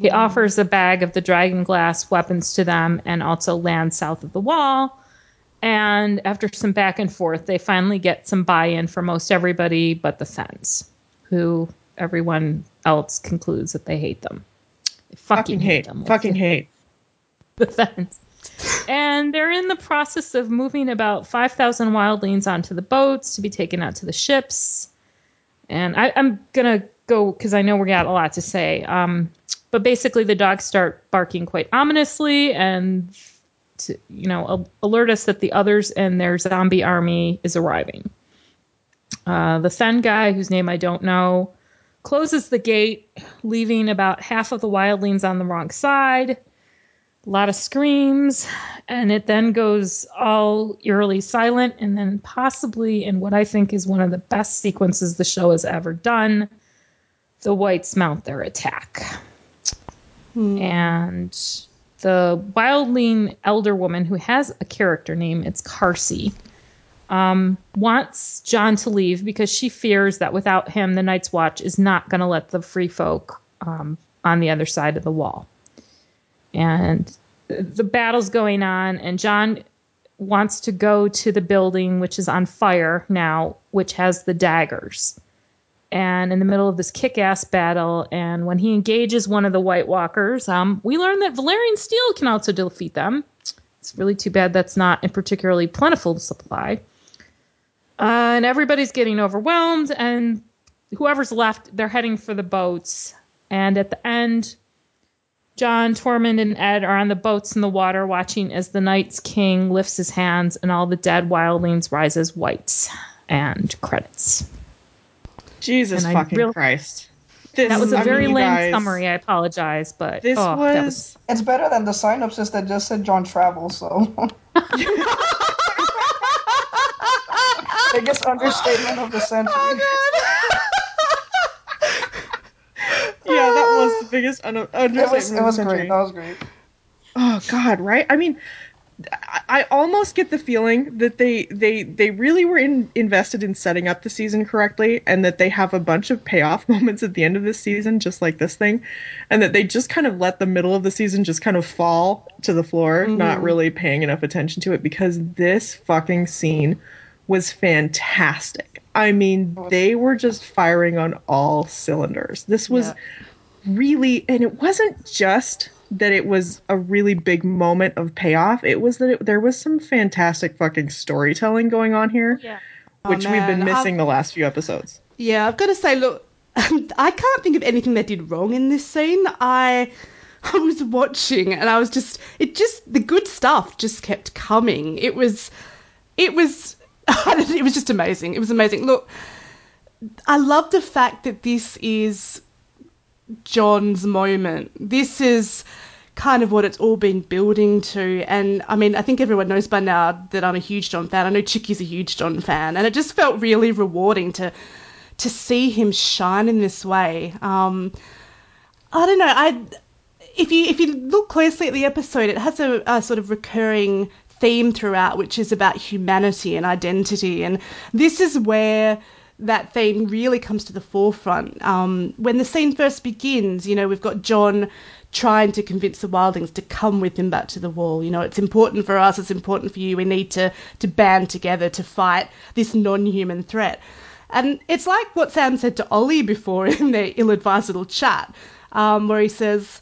he offers a bag of the dragon glass weapons to them and also land south of the wall. And after some back and forth, they finally get some buy in for most everybody but the Thenns, who everyone else concludes that they hate them. They fucking, Fucking hate. them. Fucking hate. the Thenns. And they're in the process of moving about 5,000 wildlings onto the boats to be taken out to the ships. And I, I'm going to go because I know we got a lot to say. Um, but basically, the dogs start barking quite ominously and, to, you know, alert us that the others and their zombie army is arriving. Uh, the Thenn guy, whose name I don't know, closes the gate, leaving about half of the wildlings on the wrong side a lot of screams, and it then goes all eerily silent, and then possibly in what I think is one of the best sequences the show has ever done, the whites mount their attack. And the wildling elder woman who has a character name, it's Karsi, um, wants Jon to leave because she fears that without him, the Night's Watch is not going to let the free folk um, on the other side of the wall. And the battle's going on, and Jon wants to go to the building, which is on fire now, which has the daggers. And in the middle of this kick ass battle, and when he engages one of the White Walkers, um, we learn that Valyrian steel can also defeat them. It's really too bad that's not a particularly plentiful supply. Uh, and everybody's getting overwhelmed, and whoever's left, they're heading for the boats. And at the end, Jon, Tormund, and Edd are on the boats in the water watching as the Night's King lifts his hands and all the dead wildlings rise as whites. And credits. Jesus And fucking real- Christ. This, That was a I very mean, lame guys, summary. I apologize, but This oh, was, was, It's better than the synopsis that just said Jon Travel, so. Biggest understatement of the century. Oh, yeah, that was the biggest un- it understatement was, of it was great. That was great. Oh God, right? I mean, I, I almost get the feeling that they they they really were in, invested in setting up the season correctly, and that they have a bunch of payoff moments at the end of this season, just like this thing, and that they just kind of let the middle of the season just kind of fall to the floor, mm-hmm. not really paying enough attention to it because this fucking scene was fantastic. I mean, they were just firing on all cylinders. This was Yeah. Really and it wasn't just that it was a really big moment of payoff it was that it, there was some fantastic fucking storytelling going on here yeah. Oh, which Oh, we've been missing I've- the last few episodes Yeah, I've got to say, look, I can't think of anything they did wrong in this scene. I I was watching and I was just it just the good stuff just kept coming. It was it was it was just amazing. It was amazing. Look, I love the fact that this is Jon's moment. This is kind of what it's all been building to. And I mean, I think everyone knows by now that I'm a huge Jon fan. I know Chicky's a huge Jon fan, and it just felt really rewarding to to see him shine in this way. Um, I don't know. I if you if you look closely at the episode, it has a, a sort of recurring theme throughout, which is about humanity and identity, and this is where that theme really comes to the forefront. Um, when the scene first begins, you know, we've got Jon trying to convince the wildlings to come with him back to the wall. You know, it's important for us, it's important for you. We need to to band together to fight this non-human threat. And it's like what Sam said to Ollie before in their ill-advised little chat, um, where he says,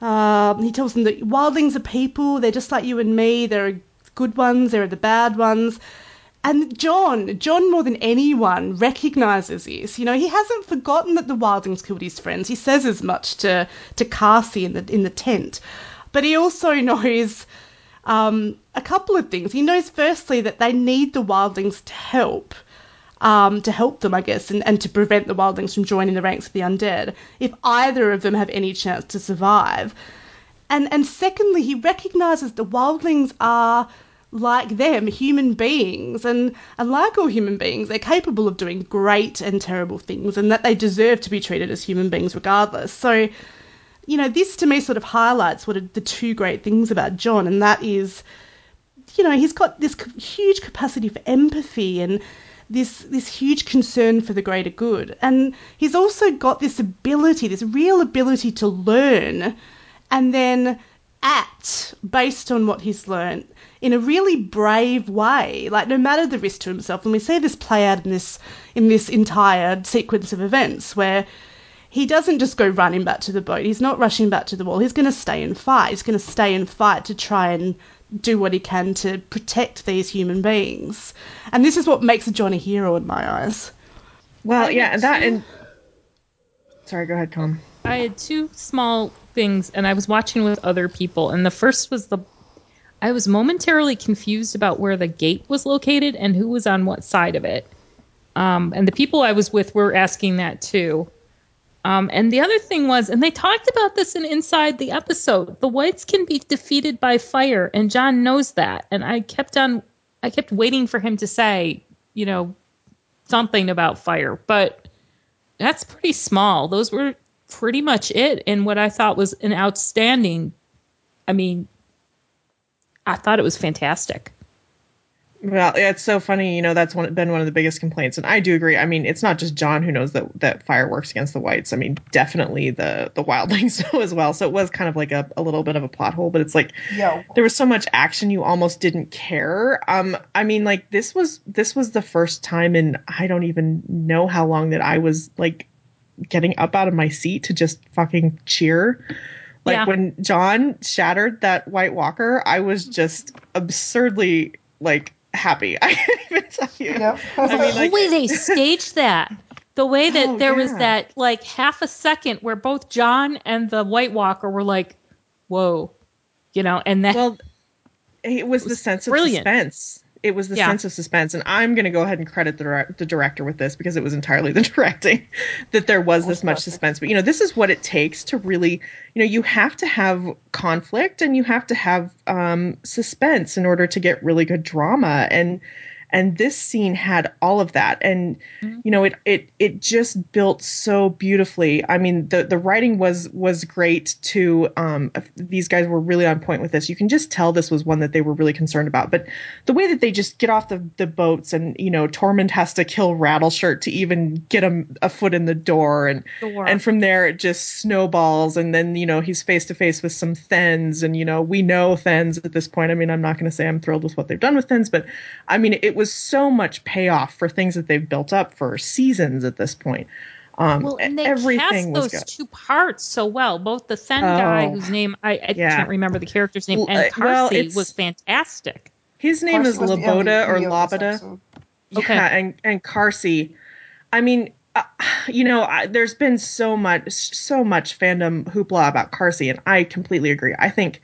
um, he tells them that wildlings are people. They're just like you and me. There are good ones. There are the bad ones. And Jon, Jon more than anyone recognizes this. You know, he hasn't forgotten that the Wildings killed his friends. He says as much to to Cassie in the in the tent, but he also knows um, a couple of things. He knows firstly that they need the wildlings to help. Um, to help them, I guess, and, and to prevent the wildlings from joining the ranks of the undead, if either of them have any chance to survive. And and secondly, he recognizes the wildlings are like them, human beings, and, and like all human beings, they're capable of doing great and terrible things, and that they deserve to be treated as human beings regardless. So, you know, this to me sort of highlights what are the two great things about Jon, and that is, you know, he's got this huge capacity for empathy and this this huge concern for the greater good, and he's also got this ability, this real ability to learn, and then act based on what he's learned in a really brave way. Like no matter the risk to himself and we see this play out in this in this entire sequence of events where he doesn't just go running back to the boat. He's not rushing back to the wall. He's going to stay and fight. He's going to stay and fight to try and do what he can to protect these human beings. And this is what makes jon a hero in my eyes. Well yeah that and sorry go ahead tom. I had two small things, and I was watching with other people. And the first was the I was momentarily confused about where the gate was located and who was on what side of it. Um, and the people I was with were asking that too. Um, and the other thing was, and they talked about this in inside the episode. The whites can be defeated by fire, and Jon knows that. And I kept on, I kept waiting for him to say, you know, something about fire, but that's pretty small. Those were pretty much it in what I thought was an outstanding. I mean, I thought it was fantastic. Well, yeah, it's so funny. You know, that's one, been one of the biggest complaints, and I do agree. I mean, it's not just Jon who knows that that fire works against the whites. I mean, definitely the the wildlings know as well. So it was kind of like a, a little bit of a plot hole, but it's like Yeah. there was so much action you almost didn't care. Um, I mean, like this was this was the first time in I don't even know how long that I was like getting up out of my seat to just fucking cheer. Like Yeah. when Jon shattered that White Walker, I was just absurdly like happy. I can't even tell you. Yep. I mean, like, the way they staged that the way that Oh, there was that like half a second where both jon and the white walker were like whoa you know and that. well, it was, the was sense of brilliant. suspense. It was the Yeah. sense of suspense, and I'm going to go ahead and credit the, the director with this because it was entirely the directing that there was this much suspense. But you know, this is what it takes to really, you know, you have to have conflict and you have to have um, suspense in order to get really good drama, and and this scene had all of that, and you know, it it it just built so beautifully. I mean, the the writing was was great too. Um, these guys were really on point with this. You can just tell this was one that they were really concerned about. But the way that they just get off the the boats, and you know, Tormund has to kill Rattleshirt to even get him a foot in the door, and Door. and from there it just snowballs, and then you know he's face to face with some Thenns, and you know we know Thenns at this point. I mean, I'm not going to say I'm thrilled with what they've done with Thenns, but I mean, it was so much payoff for things that they've built up for seasons at this point. Um, well and they everything cast those good. two parts so well both the Thenn guy Oh. whose name i, I Yeah. can't remember the character's name and uh, well, Karsi was fantastic His name Marcy is was Loboda or MVP of this Loboda. episode. Okay. Yeah, and and Karsi. I mean, uh, you know, I, there's been so much so much fandom hoopla about Karsi, and I completely agree. I think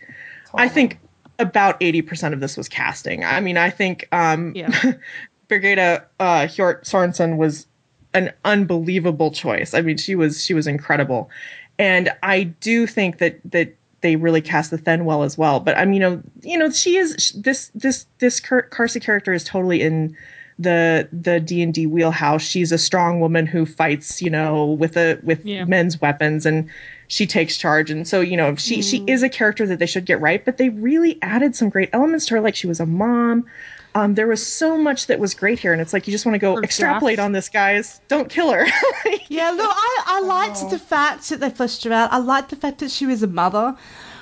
I think about 80% of this was casting. I mean, I think um Yeah. Birgitte uh Hjort Sorensen was an unbelievable choice. I mean, she was she was incredible. And I do think that that they really cast the Thenn well as well. But I mean, you know, you know, she is this this this Car- Karsi character is totally in the the D and D wheelhouse. She's a strong woman who fights, you know, with a with Yeah. men's weapons, and she takes charge. And so, you know, she she is a character that they should get right. But they really added some great elements to her, like she was a mom. Um, there was so much that was great here, and it's like you just want to go Her extrapolate dress. on this, guys. Don't kill her. Yeah, look, I, I liked the fact that they fleshed her out. I liked the fact that she was a mother.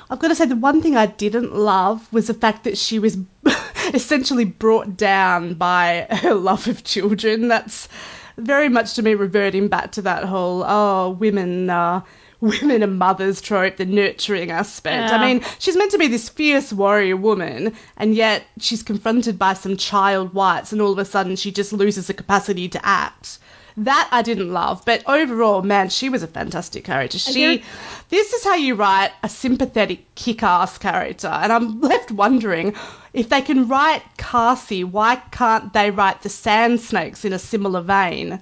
I've got to say, the one thing I didn't love was the fact that she was essentially brought down by her love of children. That's very much to me reverting back to that whole, oh, women, uh, women and mothers trope, the nurturing aspect. I mean, she's meant to be this fierce warrior woman, and yet she's confronted by some child whites, and all of a sudden she just loses the capacity to act. That I didn't love, but overall, man, she was a fantastic character. She, this is how you write a sympathetic, kick-ass character, and I'm left wondering if they can write Karsi, why can't they write the Sand Snakes in a similar vein?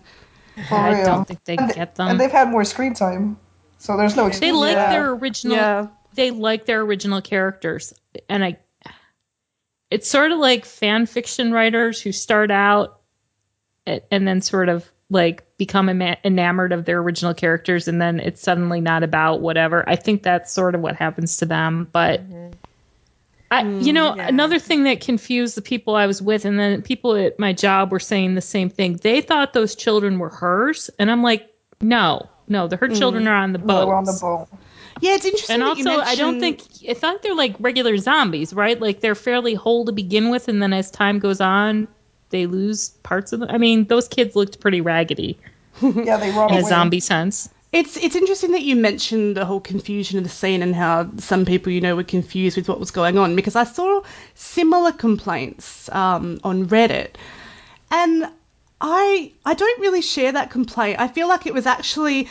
For i real. don't think they and, get them And they've had more screen time, so there's no excuse. they like for that. their original Yeah. they like their original characters and i it's sort of like fan fiction writers who start out a- and then sort of like become ema- enamored of their original characters and then it's suddenly not about whatever i think that's sort of what happens to them but mm-hmm. I, you know, mm, another thing that confused the people I was with, and then people at my job were saying the same thing. They thought those children were hers, and I'm like, no, no, the her children are on the boat. were on the boat. Yeah, it's interesting. And also, I don't think I thought they're like regular zombies, right? Like they're fairly whole to begin with, and then as time goes on, they lose parts of them. I mean, those kids looked pretty raggedy Yeah, they run in a zombie sense. It's it's interesting that you mentioned the whole confusion of the scene and how some people you know were confused with what was going on because I saw similar complaints um, on Reddit, and I I don't really share that complaint. I feel like it was actually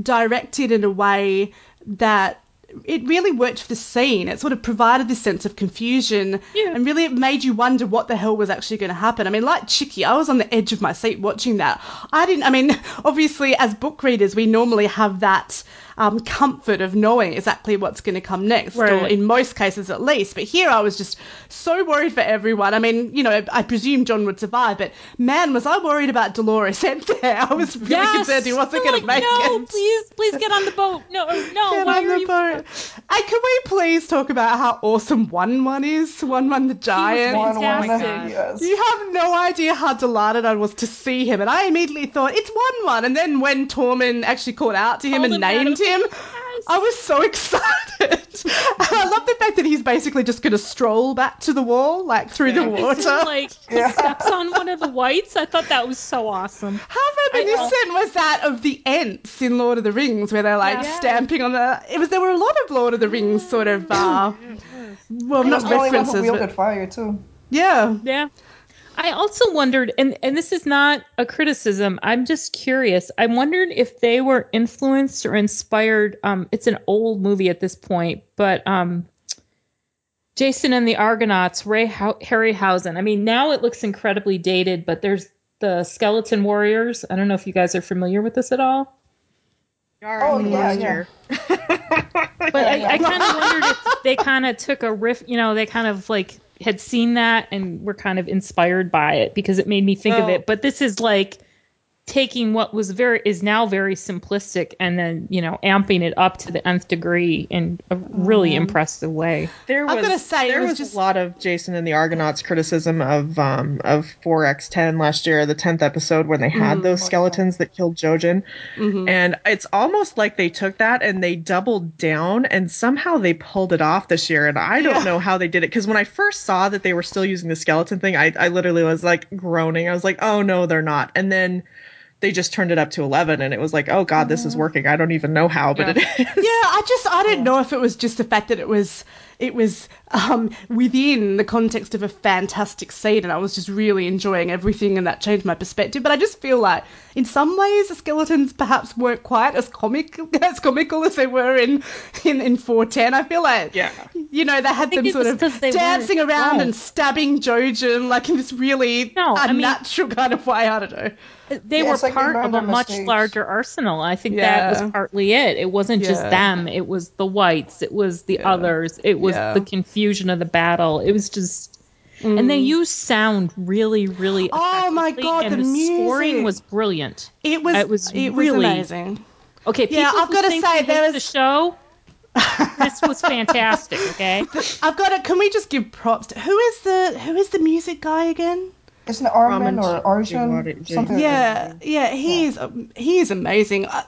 directed in a way that it really worked for the scene. It sort of provided this sense of confusion Yeah. and really it made you wonder what the hell was actually going to happen. I mean, like Chicky, I was on the edge of my seat watching that. I didn't, I mean, obviously, as book readers, we normally have that um, comfort of knowing exactly what's going to come next, or in most cases at least. But here I was just so worried for everyone. I mean, you know, I presume Jon would survive, but man, was I worried about Dolorous and there. I was really concerned he wasn't going like, to make no, it. No, please, please get on the boat. No, no, Get why on the you? boat. And can we please talk about how awesome One One is? One One the Giant. One one, fantastic. yes. You have no idea how delighted I was to see him, and I immediately thought it's One One. And then when Tormund actually called out to him Called and him named of- him, Yes. I was so excited. I love the fact that he's basically just going to stroll back to the wall, like through the water. it like he Yeah. steps on one of the whites. I thought that was so awesome. How reminiscent was that of the Ents in Lord of the Rings, where they're like Yeah. stamping on the? It was there were a lot of Lord of the Rings sort of, uh, well, He not was the only one references, wielded but fire too. yeah. Yeah. I also wondered, and, and this is not a criticism, I'm just curious. I wondered if they were influenced or inspired. Um, it's an old movie at this point, but um, Jason and the Argonauts, Ray Ho- Harryhausen. I mean, now it looks incredibly dated, but there's the Skeleton Warriors. I don't know if you guys are familiar with this at all. Oh, yeah, yeah. year. But I, I kind of wondered if they kind of took a riff, you know, they kind of like had seen that and were kind of inspired by it because it made me think of it. But this is like taking what was very is now very simplistic and then you know amping it up to the nth degree in a really impressive way. There was I'm gonna say there was was, just- a lot of Jason and the Argonauts criticism of um of 4x10 last year, the 10th episode when they had Mm-hmm. those skeletons that killed Jojen. And it's almost like they took that and they doubled down and somehow they pulled it off this year and I don't Yeah. know how they did it cuz when I first saw that they were still using the skeleton thing, I I literally was like groaning. I was like, "Oh no, they're not." And then they just turned it up to 11 and it was like, "Oh god, this is working." I don't even know how, but it is. Yeah, I just I don't know if it was just the fact that it was it was um, within the context of a fantastic scene, and I was just really enjoying everything, and that changed my perspective. But I just feel like in some ways the skeletons perhaps weren't quite as comic as comical as they were in in in 410. I feel like Yeah. you know they had them sort was of 'cause they dancing weren't- around oh. and stabbing Jojen like in this really No, I mean- unnatural kind of way. I don't know. They Yeah, were it's like part of a their much mistakes. larger arsenal. I think Yeah. that was partly it. It wasn't just them. It was the whites. It was the others. It was Yeah. the confusion of the battle. It was just, and they used sound really, really. Mm. Oh my God, And the scoring music. was brilliant. It was It was it really- was amazing. Okay, people Yeah, I've gotta think say, we hate there the show. this was fantastic. Okay, I've got to. Can we just give props to who is the who is the music guy again? Isn't it Armin Ramen or Arjun? Jiwari- Something like that. Yeah, yeah, he is um, he is amazing. Uh,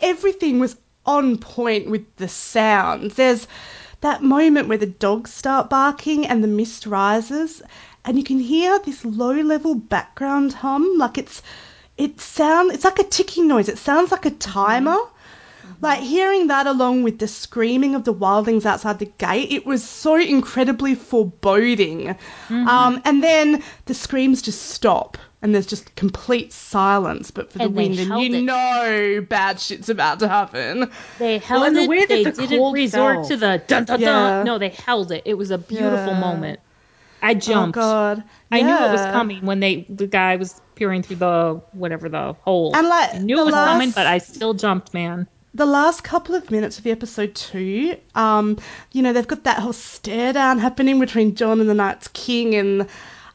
everything was on point with the sounds. There's that moment where the dogs start barking and the mist rises, and you can hear this low level background hum, like it's it sound it's like a ticking noise. It sounds like a timer. Mm-hmm. Mm-hmm. Like hearing that along with the screaming of the wildlings outside the gate, it was so incredibly foreboding. Mm-hmm. Um, and then the screams just stop, and there's just complete silence, but for the And they wind, and you it. know bad shit's about to happen. they held and the it. they the didn't resort fell. to the dun dun Yeah. dun. No, they held it. It was a beautiful Yeah. moment. I jumped. Oh God, I knew it was coming when they the guy was peering through the whatever the hole. And, like, I knew it was coming, but I still jumped, man. the last couple of minutes of the episode two, um, you know, they've got that whole stare down happening between Jon and the Night's King, and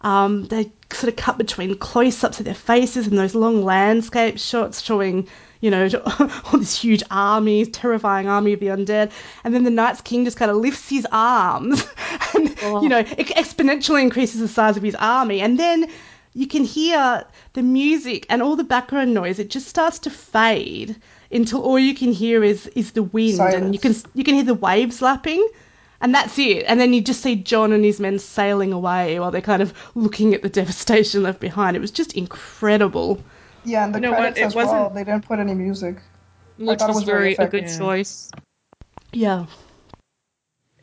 um, they sort of cut between close ups of their faces and those long landscape shots showing, you know, all this huge army, terrifying army of the undead. And then the Night's King just kind of lifts his arms and, you know, oh. it exponentially increases the size of his army. And then you can hear the music and all the background noise. It just starts to fade until all you can hear is is the wind, and you can you can hear the waves lapping, and that's it. And then you just see Jon and his men sailing away while they're kind of looking at the devastation left behind. It was just incredible. Yeah, and the You know what, credits it as well. wasn't- They didn't put any music. Which thought it was, was very very a good effective. choice. Yeah.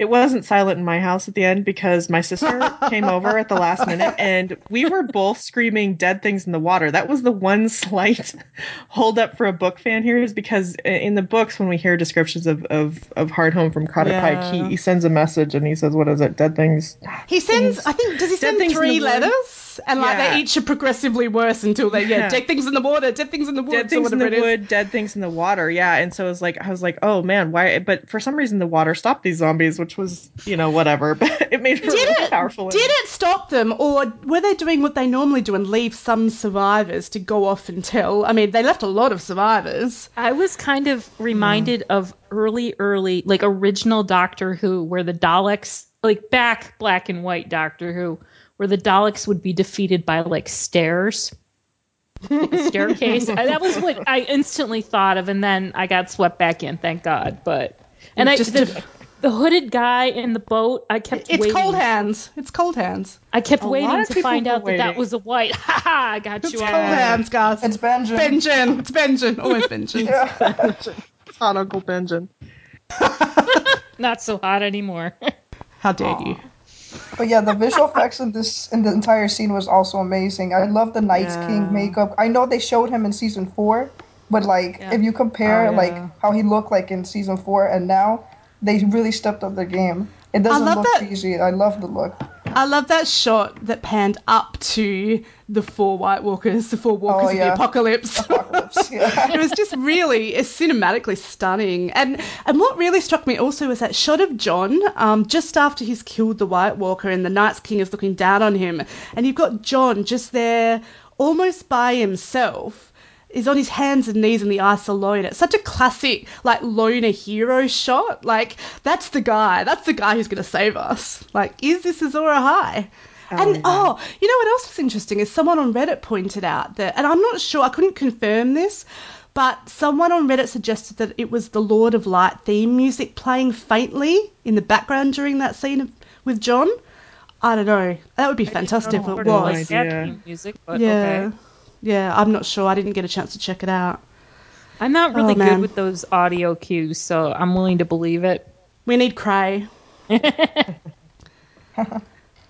It wasn't silent in my house at the end because my sister came over at the last minute and we were both screaming dead things in the water. That was the one slight hold up for a book fan here is because in the books when we hear descriptions of of, of Hardhome from Cotter Yeah. Pike, he, he sends a message and he says, What is it? Dead things He sends. I think. Does he send things three letters? Deaths, and like Yeah. they each are progressively worse until they yeah, Yeah. dead things in the water, dead things in the woods, dead or things in the it is. wood, dead things in the water. Yeah, and so it was like I was like, oh man, why? But for some reason, the water stopped these zombies, which was you know whatever. But it made for a Did really it? powerful. Did it stop them, or were they doing what they normally do and leave some survivors to go off and tell? I mean, they left a lot of survivors. I was kind of reminded of early, early, like original Doctor Who, where the Daleks, like back black and white Doctor Who, where the Daleks would be defeated by like stairs, like a staircase. I, that was what I instantly thought of, and then I got swept back in, thank God. But and I Just the, to- the hooded guy in the boat, I kept It's waiting. cold hands. It's cold hands. I kept A waiting to find were out that that was a white. Ha ha! I got It's you. It's cold all. hands, guys. It's Benjamin. Benjamin. It's Benjamin. Always Benjamin. hot Uncle Benjamin? Not so hot anymore. How dare you? But yeah, the visual effects in this in the entire scene was also amazing. I love the Night's Yeah. King makeup. I know they showed him in season four, but like Yeah. if you compare Oh, yeah. like how he looked like in season four and now, they really stepped up their game. It doesn't look that- cheesy. I love the look. I love that shot that panned up to the four White Walkers, the four Walkers Oh, of the yeah. apocalypse. Apocalypse, yeah. it was just really it's cinematically stunning. And and what really struck me also was that shot of Jon um, just after he's killed the White Walker and the Night's King is looking down on him, and you've got Jon just there, almost by himself. Is on his hands and knees in the ice alone. It's such a classic, like loner hero shot. Like that's the guy. That's the guy who's going to save us. Like, is this Azor Ahai? Oh, and oh, you know what else was interesting is someone on Reddit pointed out that, and I'm not sure, I couldn't confirm this, but someone on Reddit suggested that it was the Lord of Light theme music playing faintly in the background during that scene with John. I don't know. That would be fantastic if it was. idea. Music, but Yeah. okay. Yeah, I'm not sure. I didn't get a chance to check it out. I'm not really Oh, good with those audio cues, so I'm willing to believe it. We need Cray.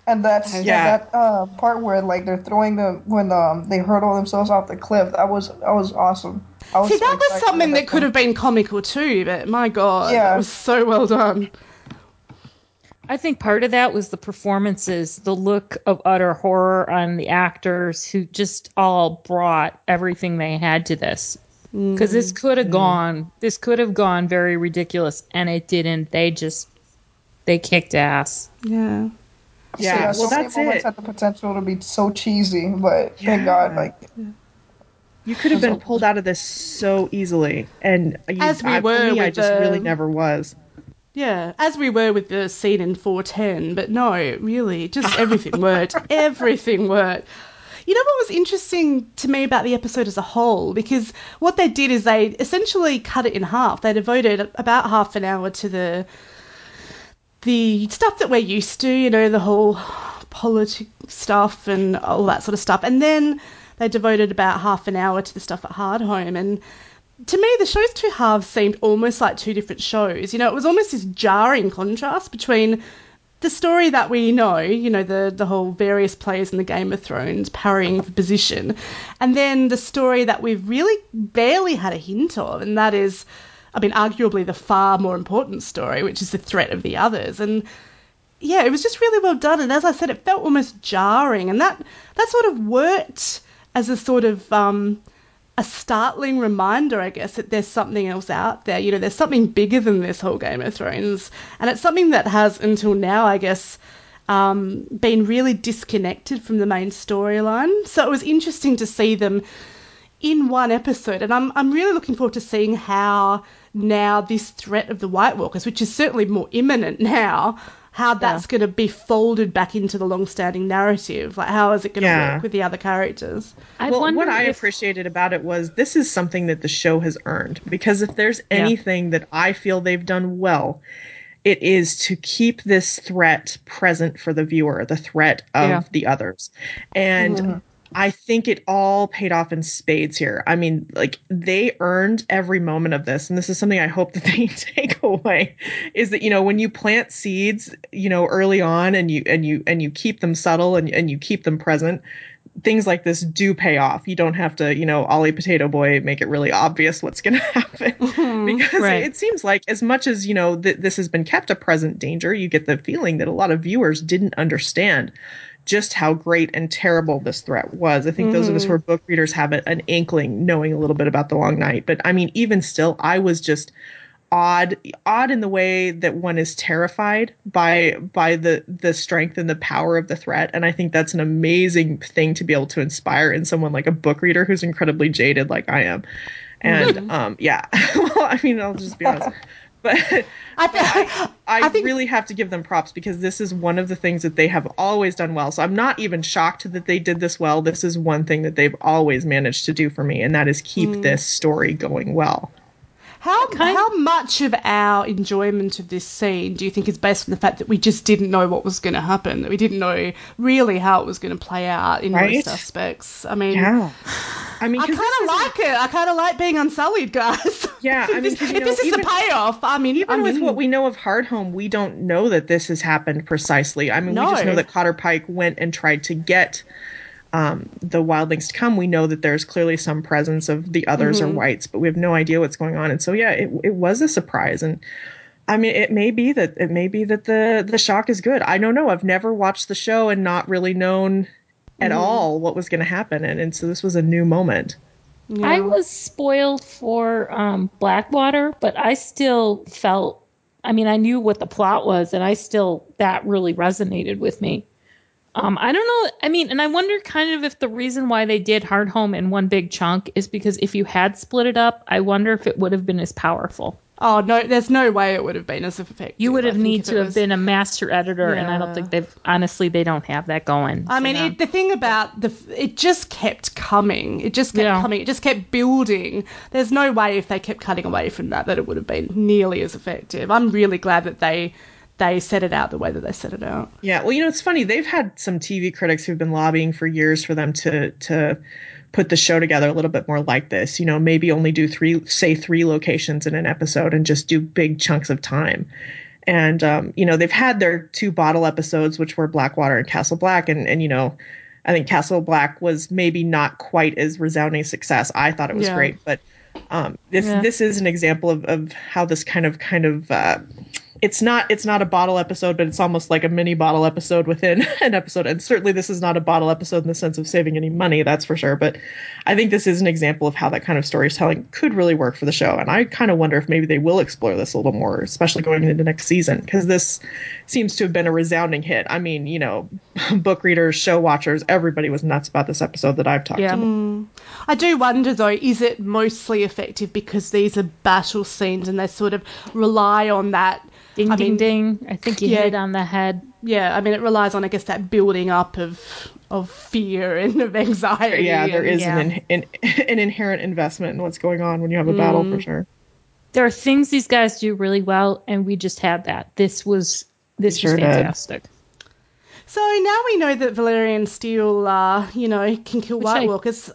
And that's yeah. Yeah. that uh, part where like they're throwing them when um, they hurtle themselves off the cliff. That was that was awesome. I was See, so that was something at that could have been comical too, but my god, Yeah. that was so well done. I think part of that was the performances, the look of utter horror on the actors who just all brought everything they had to this. Mm. Because this could have mm. gone, this could have gone very ridiculous, and it didn't. They just, they kicked ass. Yeah. So, Yeah, yeah, so well, many that's moments it. had the potential to be so cheesy, but thank God, like You could have been pulled out of this so easily, and you, As we I, were me, I with just really never was. Yeah, as we were with the scene in 410, but no, really, just everything worked. Everything worked. You know what was interesting to me about the episode as a whole? Because what they did is they essentially cut it in half. They devoted about half an hour to the the stuff that we're used to, you know, the whole politics stuff and all that sort of stuff. And then they devoted about half an hour to the stuff at Hardhome. And to me, the show's two halves seemed almost like two different shows. You know, it was almost this jarring contrast between the story that we know, you know, the, the whole various players in the Game of Thrones parrying for position, and then the story that we've really barely had a hint of, and that is, I mean, arguably the far more important story, which is the threat of the others. And yeah, it was just really well done. And as I said, it felt almost jarring, and that that sort of worked as a sort of um, a startling reminder, I guess, that there's something else out there. You know, there's something bigger than this whole Game of Thrones, and it's something that has until now, I guess, um, been really disconnected from the main storyline. So it was interesting to see them in one episode, and I'm I'm really looking forward to seeing how now this threat of the White Walkers, which is certainly more imminent now, how that's going to be folded back into the long-standing narrative. Like, how is it going to Yeah. work with the other characters? I well, wonder what I appreciated about it was this is something that the show has earned because if there's Yeah. anything that I feel they've done well, it is to keep this threat present for the viewer, the threat of Yeah. the others. And mm-hmm. I think it all paid off in spades here. I mean, like they earned every moment of this, and this is something I hope that they take away is that you know when you plant seeds, you know early on, and you and you and you keep them subtle and and you keep them present, things like this do pay off. You don't have to, you know, Ollie Potato Boy make it really obvious what's going to happen mm-hmm. because Right. it seems like as much as you know that this has been kept a present danger, you get the feeling that a lot of viewers didn't understand just how great and terrible this threat was. I think those of us who are book readers have a- an inkling knowing a little bit about the long night. But I mean, even still, I was just odd odd in the way that one is terrified by by the the strength and the power of the threat. And i think that's an amazing thing to be able to inspire in someone like a book reader who's incredibly jaded like i am. And um yeah. Well i mean i'll just be honest but I, th- I, I think- really have to give them props because this is one of the things that they have always done well. So I'm not even shocked that they did this well. This is one thing that they've always managed to do for me, and that is keep Mm. this story going well. How how much of our enjoyment of this scene do you think is based on the fact that we just didn't know what was going to happen, that we didn't know really how it was going to play out in Right? most aspects? I mean, Yeah. I mean, I kind of like it. I kind of like being unsullied, guys. Yeah, I mean, this, you if know, this is even- the payoff, I mean, even I with what we know of Hardhome, we don't know that this has happened precisely. I mean, we just know that Cotter Pike went and tried to get um, the wildlings to come. We know that there's clearly some presence of the others Mm-hmm. or whites, but we have no idea what's going on. And so, yeah, it, it was a surprise. And I mean, it may be that it may be that the the shock is good. I don't know. I've never watched the show and not really known at Mm-hmm. all what was going to happen, and, and so this was a new moment. I was spoiled for um, Blackwater, but I still felt. I mean, I knew what the plot was, and I still that really resonated with me. Um, I don't know. I mean, and I wonder kind of if the reason why they did Hardhome in one big chunk is because if you had split it up, I wonder if it would have been as powerful. Oh no, there's no way it would have been as effective. You would have need to it have been a master editor, and I don't think they've honestly they don't have that going. I mean, it, the thing about the it just kept coming. It just kept Yeah. coming. It just kept building. There's no way if they kept cutting away from that that it would have been nearly as effective. I'm really glad that they they set it out the way that they set it out. Yeah, well, you know, it's funny. They've had some TV critics who've been lobbying for years for them to to put the show together a little bit more like this. You know, maybe only do three, say three locations in an episode, and just do big chunks of time. And um, you know, they've had their two bottle episodes, which were Blackwater and Castle Black, and and you know, I think Castle Black was maybe not quite as resounding success. I thought it was Yeah. great, but um, this Yeah. this is an example of, of how this kind of kind of uh, it's not it's not a bottle episode, but it's almost like a mini bottle episode within an episode. And certainly this is not a bottle episode in the sense of saving any money, that's for sure. But I think this is an example of how that kind of storytelling could really work for the show. And I kind of wonder if maybe they will explore this a little more, especially going into next season, because this seems to have been a resounding hit. I mean, you know, book readers, show watchers, everybody was nuts about this episode that I've talked yeah. to. Mm. I do wonder though, is it mostly effective because these are battle scenes and they sort of rely on that? Ding I ding mean, ding. I think you yeah. hit it on the head. Yeah, I mean, it relies on, I guess, that building up of of fear and of anxiety. Yeah, there and- is yeah. an, an an inherent investment in what's going on when you have a battle for sure. There are things these guys do really well, and we just had that. This was this Sure was did. fantastic. So now we know that Valyrian Steel, uh, you know, can kill White I- Walkers.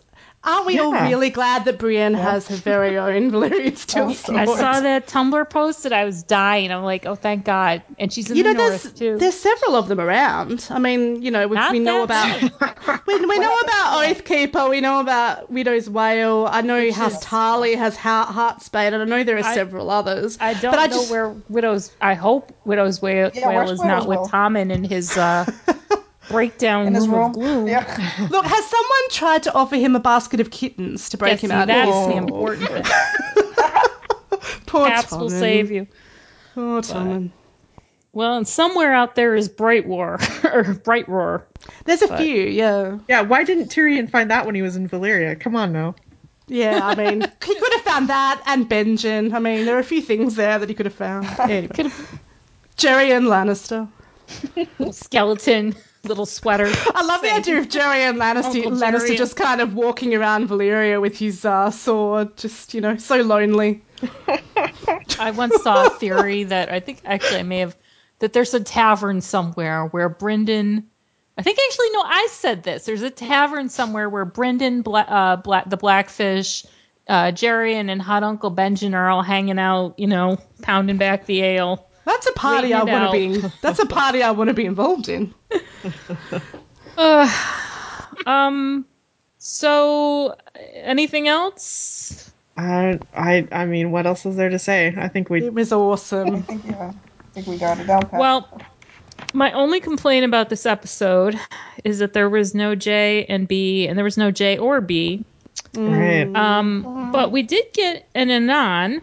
Aren't we all really glad that Brienne has her very own Valyrian Steel sword? I saw that Tumblr post and I was dying. I'm like, oh, thank God. And she's in You the know, there's north too. there's several of them around. I mean, you know, we, we know about we, we know about Oathkeeper. We know about Widow's Wail. I know House Tarly has Heart, Heartsbane, and I know there are I- several others. I don't but I know just, where Widow's. I hope Widow's Wail, Yeah, Wail is not Widow's with Wail? Tommen in his uh, breakdown in his room, room. Yeah. Look, has someone tried to offer him a basket of kittens to break Yes, him see, out? that's of the important thing. Poor Caps will save you. Poor Tommen. Well, and somewhere out there is Bright War or Bright Roar. There's a few, yeah. Yeah, why didn't Tyrion find that when he was in Valyria? Come on now. Yeah, I mean, he could have found that and Benjen. I mean, there are a few things there that he could have found. Anyway. Could have Gerion Lannister. skeleton, little sweater. I love the idea of Gerion Lannister, Lannister just kind of walking around Valyria with his uh, sword, just, you know, so lonely. I once saw a theory that I think actually I may have that there's a tavern somewhere where Brynden. I think actually no, I said this. There's a tavern somewhere where Brynden, Bla- uh, Bla- the Blackfish, uh, Gerion, and, and Hot Uncle Benjamin are all hanging out. You know, pounding back the ale. That's a party I Waiting want to it be. That's a party I want to be involved in. Um. So, anything else? I, I, I mean, what else is there to say? I think we. It was awesome. I think yeah. I think we got it down pat. Well, My only complaint about this episode is that there was no J and B, and there was no J or B. Right. Um, but we did get an Anon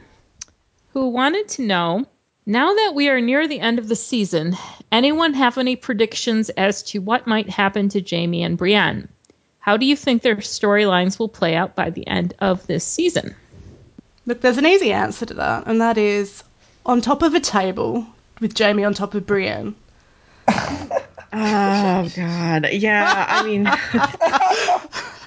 who wanted to know now that we are near the end of the season, anyone have any predictions as to what might happen to Jaime and Brienne? How do you think their storylines will play out by the end of this season? Look, there's an easy answer to that, and that is on top of a table with Jaime on top of Brienne. Oh God. Yeah. I mean.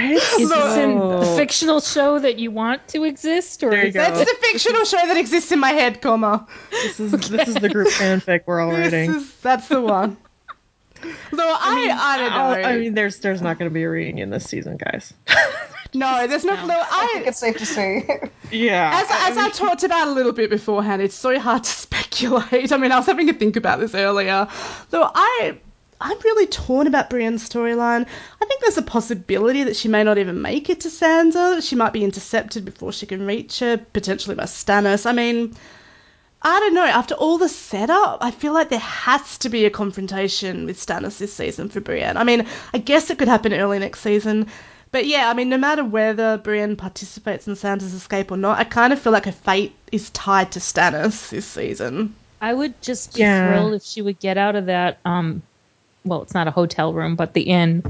It's Is this so- a fictional show that you want to exist, or is That's the fictional show that exists in my head, comma. This is this is the group fanfic we're all This writing. is, that's the one. Though I, I, don't know. I'll- I mean, there's there's not going to be a reunion this season, guys. no, there's no. no I think it's safe to say. yeah. as, as I talked about a little bit beforehand, it's so hard to speculate. I mean, I was having to think about this earlier. Though I, I'm really torn about Brienne's storyline. I think there's a possibility that she may not even make it to Sansa. that She might be intercepted before she can reach her, potentially by Stannis. I mean, I don't know. After all the setup, I feel like there has to be a confrontation with Stannis this season for Brienne. I mean, I guess it could happen early next season. But yeah, I mean, no matter whether Brienne participates in Sansa's escape or not, I kind of feel like her fate is tied to Stannis this season. I would just be Yeah. thrilled if she would get out of that. Um, well, it's not a hotel room, but the inn.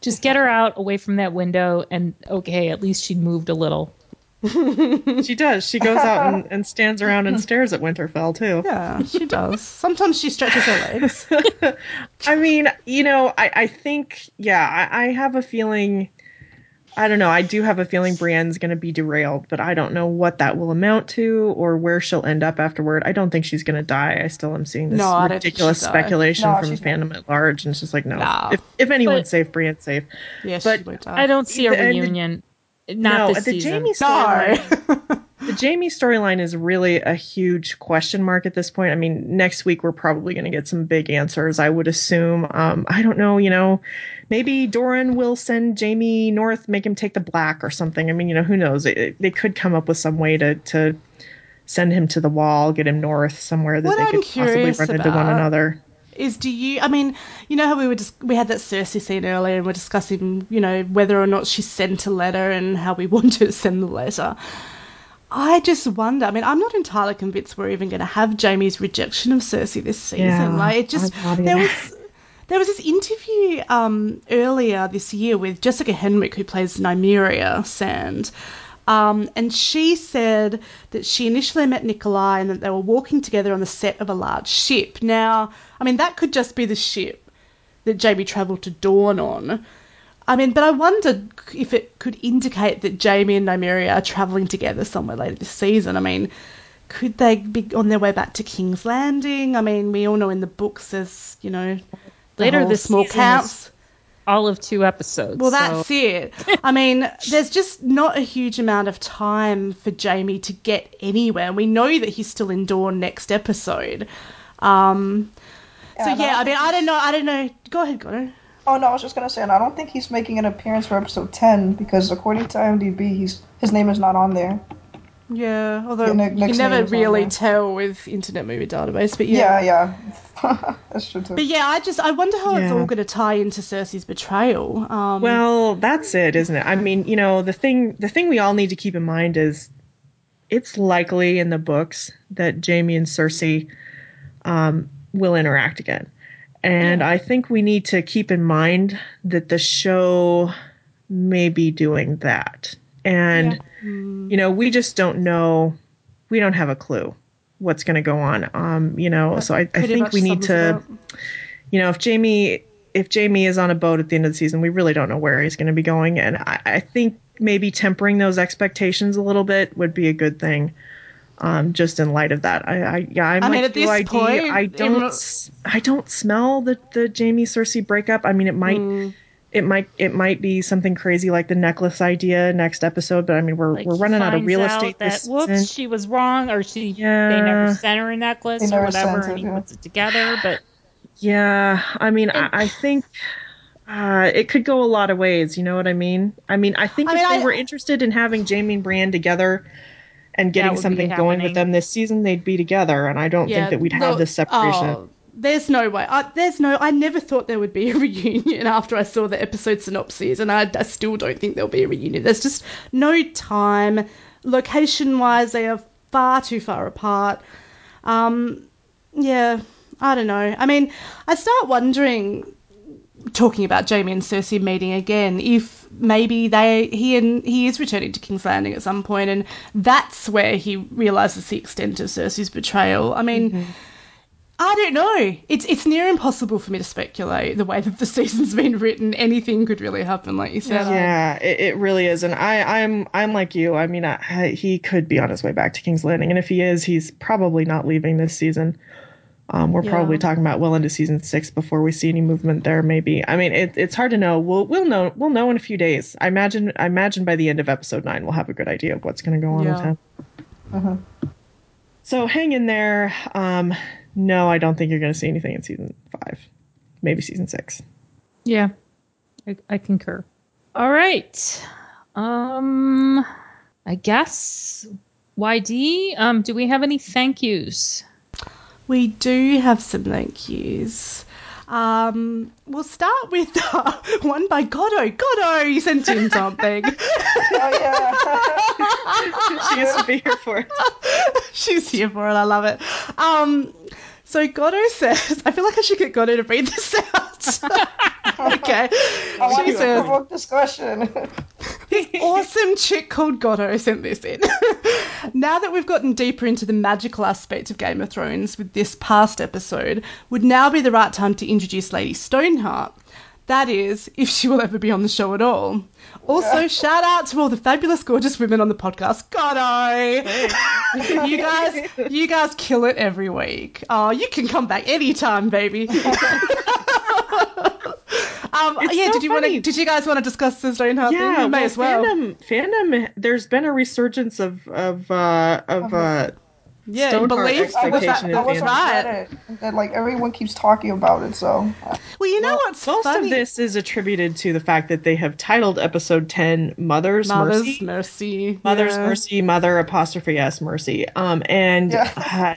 Just get her out away from that window, and okay, at least she moved a little. she does. She goes out and, and stands around and stares at Winterfell too. Yeah, she does. Sometimes she stretches her legs. I mean, you know, I, I think, yeah, I, I have a feeling. I don't know. I do have a feeling Brienne's going to be derailed, but I don't know what that will amount to or where she'll end up afterward. I don't think she's going to die. I still am seeing this No, don't ridiculous speculation No, from she's fandom at large, and it's just like, no. No. If, if anyone's But- safe, Brienne's safe. Yeah, But she. I don't see a The- and the- reunion. Not no, this the season. Jaime No. storyline. the Jaime storyline is really a huge question mark at this point. I mean, next week we're probably going to get some big answers. I would assume. Um, I don't know. You know, maybe Doran will send Jaime north, make him take the black or something. I mean, you know, who knows? It, it- they could come up with some way to to send him to the wall, get him north somewhere that What they I'm could possibly run into one another. is do you i mean you know how we were just we had that cersei scene earlier and we're discussing you know whether or not she sent a letter and how we want to send the letter i just wonder i mean i'm not entirely convinced we're even going to have jaime's rejection of cersei this season Yeah, like it just there was there was this interview um, earlier this year with Jessica Henwick, who plays Nymeria Sand, um, and she said that she initially met Nikolaj and that they were walking together on the set of a large ship. Now, I mean, that could just be the ship that Jaime travelled to Dorne on. I mean, but I wondered if it could indicate that Jaime and Nymeria are travelling together somewhere later this season. I mean, could they be on their way back to King's Landing? I mean, we all know in the books there's, you know, Later whole this small season counts. all of two episodes. Well, so- that's it. I mean, there's just not a huge amount of time for Jaime to get anywhere. And we know that he's still in Dorne next episode. Um, so Yeah, yeah, I I mean, I don't know. I don't know. Go ahead, go. Oh no, I was just gonna say, and I don't think he's making an appearance for episode ten because according to IMDb, he's his name is not on there. Yeah, although Yeah, Nick- you can never name is on really tell with Internet Movie Database. But yeah. Yeah, yeah, that's true too. But yeah, I just I wonder how it's all going to tie into Cersei's betrayal. Um, Well, that's it, isn't it? I mean, you know, the thing the thing we all need to keep in mind is it's likely in the books that Jaime and Cersei um, will interact again. And I think we need to keep in mind that the show may be doing that. And you know, we just don't know we don't have a clue what's going to go on. Um, you know, so I, I think we need to you know, if Jaime if Jaime is on a boat at the end of the season, we really don't know where he's going to be going, and I, I think maybe tempering those expectations a little bit would be a good thing. Um, just in light of that, I, I yeah, I'm I mean, like at this UID. point, I don't, s- I don't smell the the Jaime Cersei breakup. I mean, it might, Hmm. It might, it might be something crazy like the necklace idea next episode. But I mean, we're Like, we're running out of real out estate That this whoops, season. she was wrong, or she they Yeah. never sent her a necklace or whatever, and he yeah. puts it together. But Yeah, I mean, I, I think uh, it could go a lot of ways. You know what I mean? I mean, I think I if mean, they I- were interested in having Jaime and Brienne together and getting something going with them this season, they'd be together. And I don't think that we'd have the- this separation. oh, there's no way. I, there's no. I never thought there would be a reunion after I saw the episode synopses, and I, I still don't think there'll be a reunion. There's just no time. Location wise, they are far too far apart. Um, yeah, I don't know. I mean, I start wondering, talking about Jaime and Cersei meeting again, if maybe they he and he is returning to King's Landing at some point, and that's where he realizes the extent of Cersei's betrayal. I mean. I don't know. It's it's near impossible for me to speculate the way that the season's been written. Anything could really happen, like you said. Yeah, it, it really is, and I, I'm, I'm like you. I mean, I, he could be on his way back to King's Landing, and if he is, he's probably not leaving this season. Um, we're Yeah. probably talking about well into season six before we see any movement there. Maybe. I mean, it, it's hard to know. We'll, we'll know. We'll know in a few days. I imagine. I imagine by the end of episode nine, we'll have a good idea of what's going to go on with Yeah. him. So hang in there. Um, no, I don't think you're going to see anything in season five. Maybe season six. Yeah, I, I concur. All right. Um, I guess YD. Um, do we have any thank yous? We do have some thank yous. Um, we'll start with uh, one by Godo. Godo, you sent in something. Oh yeah. she has to be here for it. She's here for it. I love it. Um, so Goddo says, I feel like I should get Goddo to read this out. okay. I want She to says, provoke discussion. awesome chick called Goddo sent this in. now that we've gotten deeper into the magical aspects of Game of Thrones with this past episode, would now be the right time to introduce Lady Stoneheart. That is, if she will ever be on the show at all. Also, shout out to all the fabulous, gorgeous women on the podcast. God, I. you guys, you guys kill it every week. Oh, you can come back anytime, baby. um, yeah, so did you want to? Did you guys want to discuss the Stoneheart thing? Yeah, You may well, as well. Fandom, fandom. There's been a resurgence of of uh, of uh, Yeah, Stoneheart believe. I was, expectation I in was fandom. on that like everyone keeps talking about it. So Well, you know Well, what's most funny? of this is attributed to the fact that they have titled episode 10 Mother's, Mother's Mercy. mercy. Mother's yeah. Mercy, Mother apostrophe S Mercy. Um, and Yeah. uh,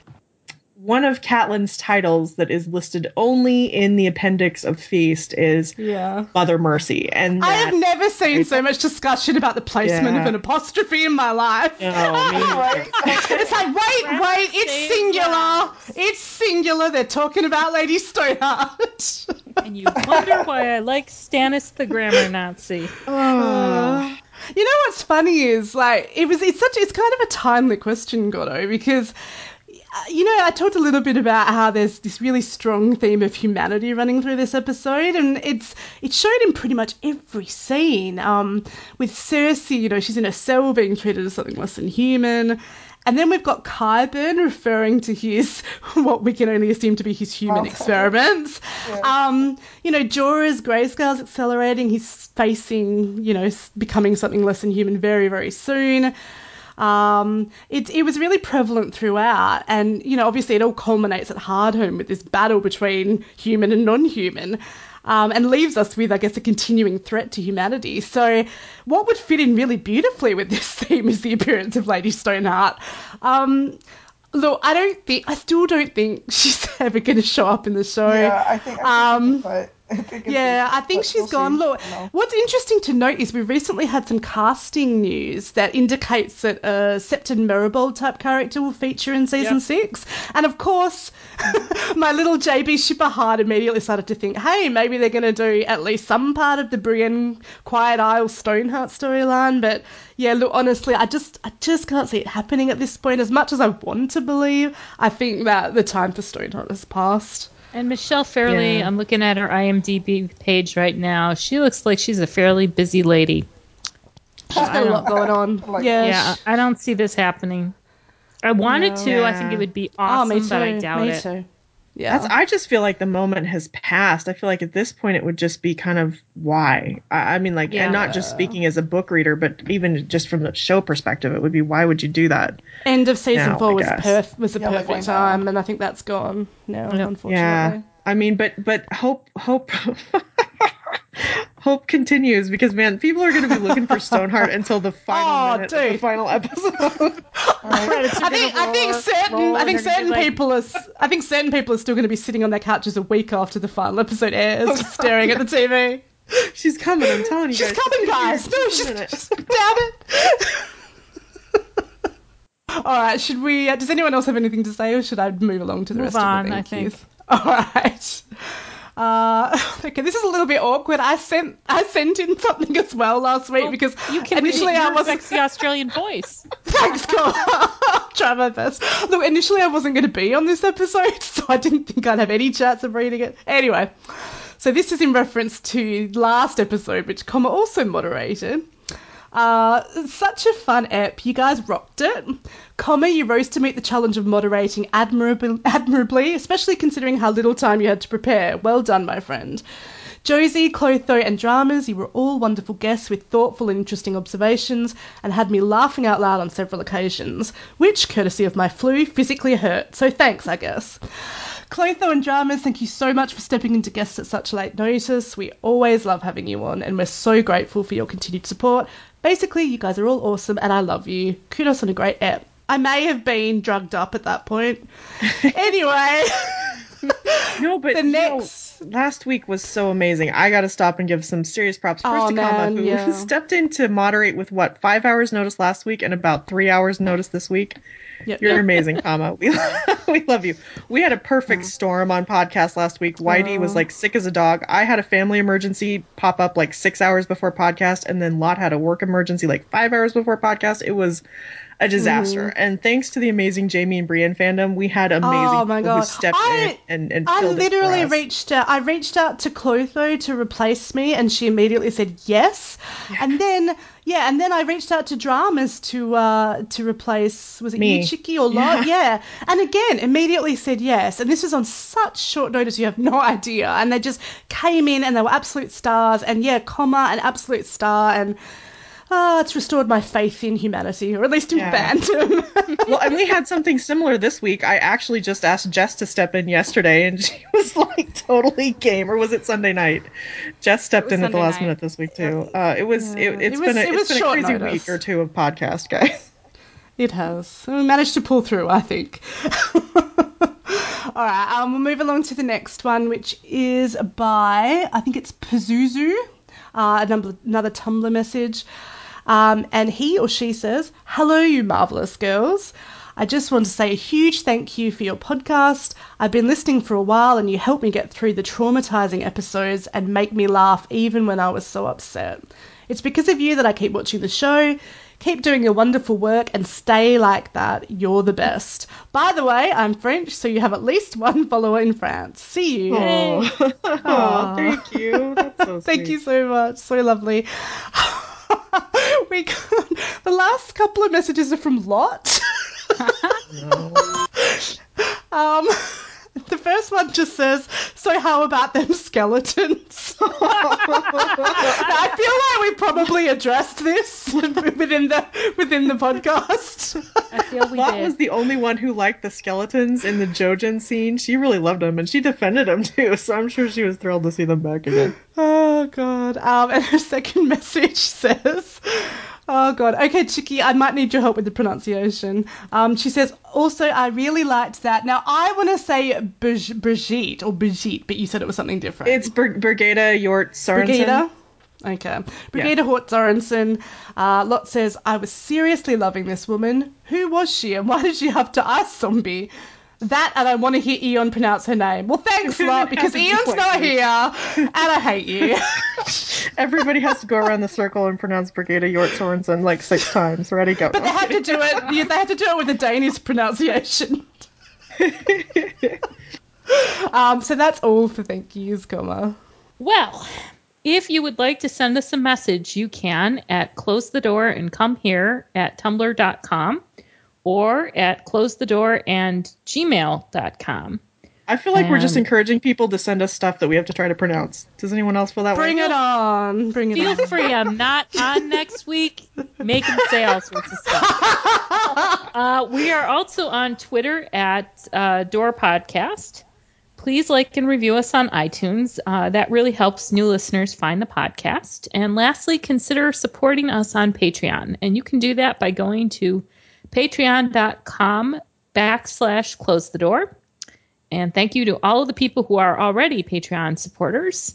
one of Catelyn's titles that is listed only in the appendix of Feast is Yeah. Mother Mercy. And I have never seen so much discussion about the placement Yeah. of an apostrophe in my life. no, me It's like, wait, wait, it's singular. It's singular. They're talking about Lady Stoneheart. And you wonder why I like Stannis the grammar Nazi. Uh, you know what's funny is like it was it's such it's kind of a timely question, Goddo, because you know I talked a little bit about how there's this really strong theme of humanity running through this episode, and it's it's shown in pretty much every scene. Um, with Cersei, you know, she's in a cell being treated as something less than human. And then we've got Qyburn referring to his, what we can only assume to be his human experiments. Um, you know, Jorah's grayscale's accelerating. He's facing, you know, becoming something less than human very, very soon. Um, it, it was really prevalent throughout. And, you know, obviously it all culminates at Hardhome with this battle between human and non human. Um, and leaves us with, I guess, a continuing threat to humanity. So, what would fit in really beautifully with this theme is the appearance of Lady Stoneheart. Um, look, I don't think, I still don't think she's ever going to show up in the show. yeah, I think. I Um, but think Yeah, I think she's gone. Look, what's interesting to note is we recently had some casting news that indicates that a Septon Meribald type character will feature in season Yep. six. And of course, my little JB Shipper heart immediately started to think, hey, maybe they're going to do at least some part of the Brienne Quiet Isle Stoneheart storyline. But yeah, look, honestly, I just, I just can't see it happening at this point. As much as I want to believe, I think that the time for Stoneheart has passed. And Michelle Fairley, Yeah. I'm looking at her IMDb page right now. She looks like she's a fairly busy lady. She's got a lot going on. Like- yeah, Yeah, I don't see this happening. I wanted No. to. I think it would be Oh, awesome, me too. but I doubt me it. too. Yeah. That's, I just feel like the moment has passed. I feel like at this point it would just be kind of why. I, I mean, like, and not just speaking as a book reader, but even just from the show perspective, it would be why would you do that? End of season now, four was guess. perf- was a Yeah, perfect time, and I think that's gone now, Yep. unfortunately. Yeah. I mean, but but hope hope hope continues because man, people are going to be looking for Stoneheart until the final Oh, minute of the final episode. Credits are I think gonna I think roll- certain roll I think they're certain be like, people are s- I think certain people are still going to be sitting on their couches a week after the final episode airs, just staring at the TV. She's coming. I'm telling you She's guys. coming, guys. No, Just a she's just, damn it. All right, should we? Uh, does anyone else have anything to say, or should I move along to the Move rest on, of the I thank yous? think. All right. Uh, okay, this is a little bit awkward. I sent I sent in something as well last week because You can initially I wasn't. sexy Australian voice. Thanks, God. I'll try my best. Look, initially I wasn't going to be on this episode, so I didn't think I'd have any chance of reading it. Anyway, so this is in reference to last episode, which Kama also moderated. Uh, such a fun ep. You guys rocked it. Kama, you rose to meet the challenge of moderating admirably, admirably, especially considering how little time you had to prepare. Well done, my friend. Josie, Clotho, and Dramas, you were all wonderful guests with thoughtful and interesting observations and had me laughing out loud on several occasions, which, courtesy of my flu, physically hurt. So thanks, I guess. Clotho and Dramas, thank you so much for stepping into guests at such late notice. We always love having you on, and we're so grateful for your continued support. Basically, you guys are all awesome, and I love you. Kudos on a great app. I may have been drugged up at that point. anyway, No, but The you know, next- last week was so amazing. I got to stop and give some serious props. First Oh, to Kama, who yeah. stepped in to moderate with what five hours notice last week and about three hours notice this week. Yep. You're amazing, Kama. We we love you. We had a perfect storm on podcast last week. Whitey was like sick as a dog. I had a family emergency pop up like six hours before podcast, and then Lot had a work emergency like five hours before podcast. It was a disaster. Mm-hmm. And thanks to the amazing Jaime and Brienne fandom, we had amazing Oh my people who God. stepped I- in and, and I literally reached out. I reached out to Clotho to replace me, and she immediately said yes. And then, yeah, and then I reached out to Dramas to uh, to replace. Was it Me. or Lot? Yeah. And again, immediately said yes. And this was on such short notice, you have no idea. And they just came in, and they were absolute stars. And yeah, Kama, an absolute star, and. Ah, it's restored my faith in humanity, or at least in Yeah. fandom. well, and we had something similar this week. I actually just asked Jess to step in yesterday, and she was like totally game. Or was it Sunday night? Jess stepped in at the last night. minute this week too. Uh, it was. It, it's It was- been a, it was been a crazy notice. week or two of podcast, guys. It has. We managed to pull through, I think. All right, um, we'll move along to the next one, which is by, I think it's Pazuzu, uh, a number, another Tumblr message. Um, and he or she says, Hello, you marvelous girls. I just want to say a huge thank you for your podcast. I've been listening for a while and you helped me get through the traumatizing episodes and make me laugh even when I was so upset. It's because of you that I keep watching the show. Keep doing your wonderful work and stay like that. You're the best. By the way, I'm French, so you have at least one follower in France. See you. Oh, thank you. That's so Thank you so much. So lovely. we got, the last couple of messages are from Lot. um, the first one just says, "So how about them skeletons?" I feel like we probably addressed this within the within the podcast. I feel we Lot did. was the only one who liked the skeletons in the Jojen scene. She really loved them, and she defended them too. So I'm sure she was thrilled to see them back again. Oh god. Um, and her second message says, "Oh god. Okay, Chicky, I might need your help with the pronunciation." Um, she says, "Also, I really liked that. Now, I want to say Brig- Brigitte or Brigitte, but you said it was something different. It's Br- Brigada Hjort Sorensen. Brigida." Okay. Brigida Hort Sorensen. Uh, Lot says, I was seriously loving this woman. Who was she and why did she have to ask zombie? That and I want to hear Eon pronounce her name. Well, thanks, Lot, because Eon's not quick. here and I hate you. Everybody has to go around the circle and pronounce Brigada Hjort Sorensen like six times. Ready, go. But they had to do it. They had to do it with a Danish pronunciation. um, so that's all for thank yous, Kama. Well, if you would like to send us a message, you can at close the door and come here at tumblr.com or at close the door and gmail.com. I feel like we're just Um, encouraging people to send us stuff that we have to try to pronounce. Does anyone else feel that Bring way? Bring it on. Bring it Feel on. Feel free. I'm not on next week making say all sorts of stuff. Uh, we are also on Twitter at uh, Door Podcast. Please like and review us on iTunes. Uh, that really helps new listeners find the podcast. And lastly, consider supporting us on Patreon. And you can do that by going to patreon.com backslash close the door. And thank you to all of the people who are already Patreon supporters.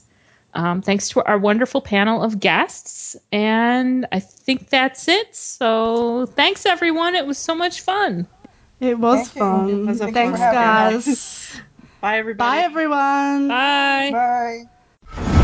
Um, thanks to our wonderful panel of guests. And I think that's it. So thanks, everyone. It was so much fun. It was Thank fun. It was a Thanks, guys. Bye, everybody. Bye, everyone. Bye. Bye.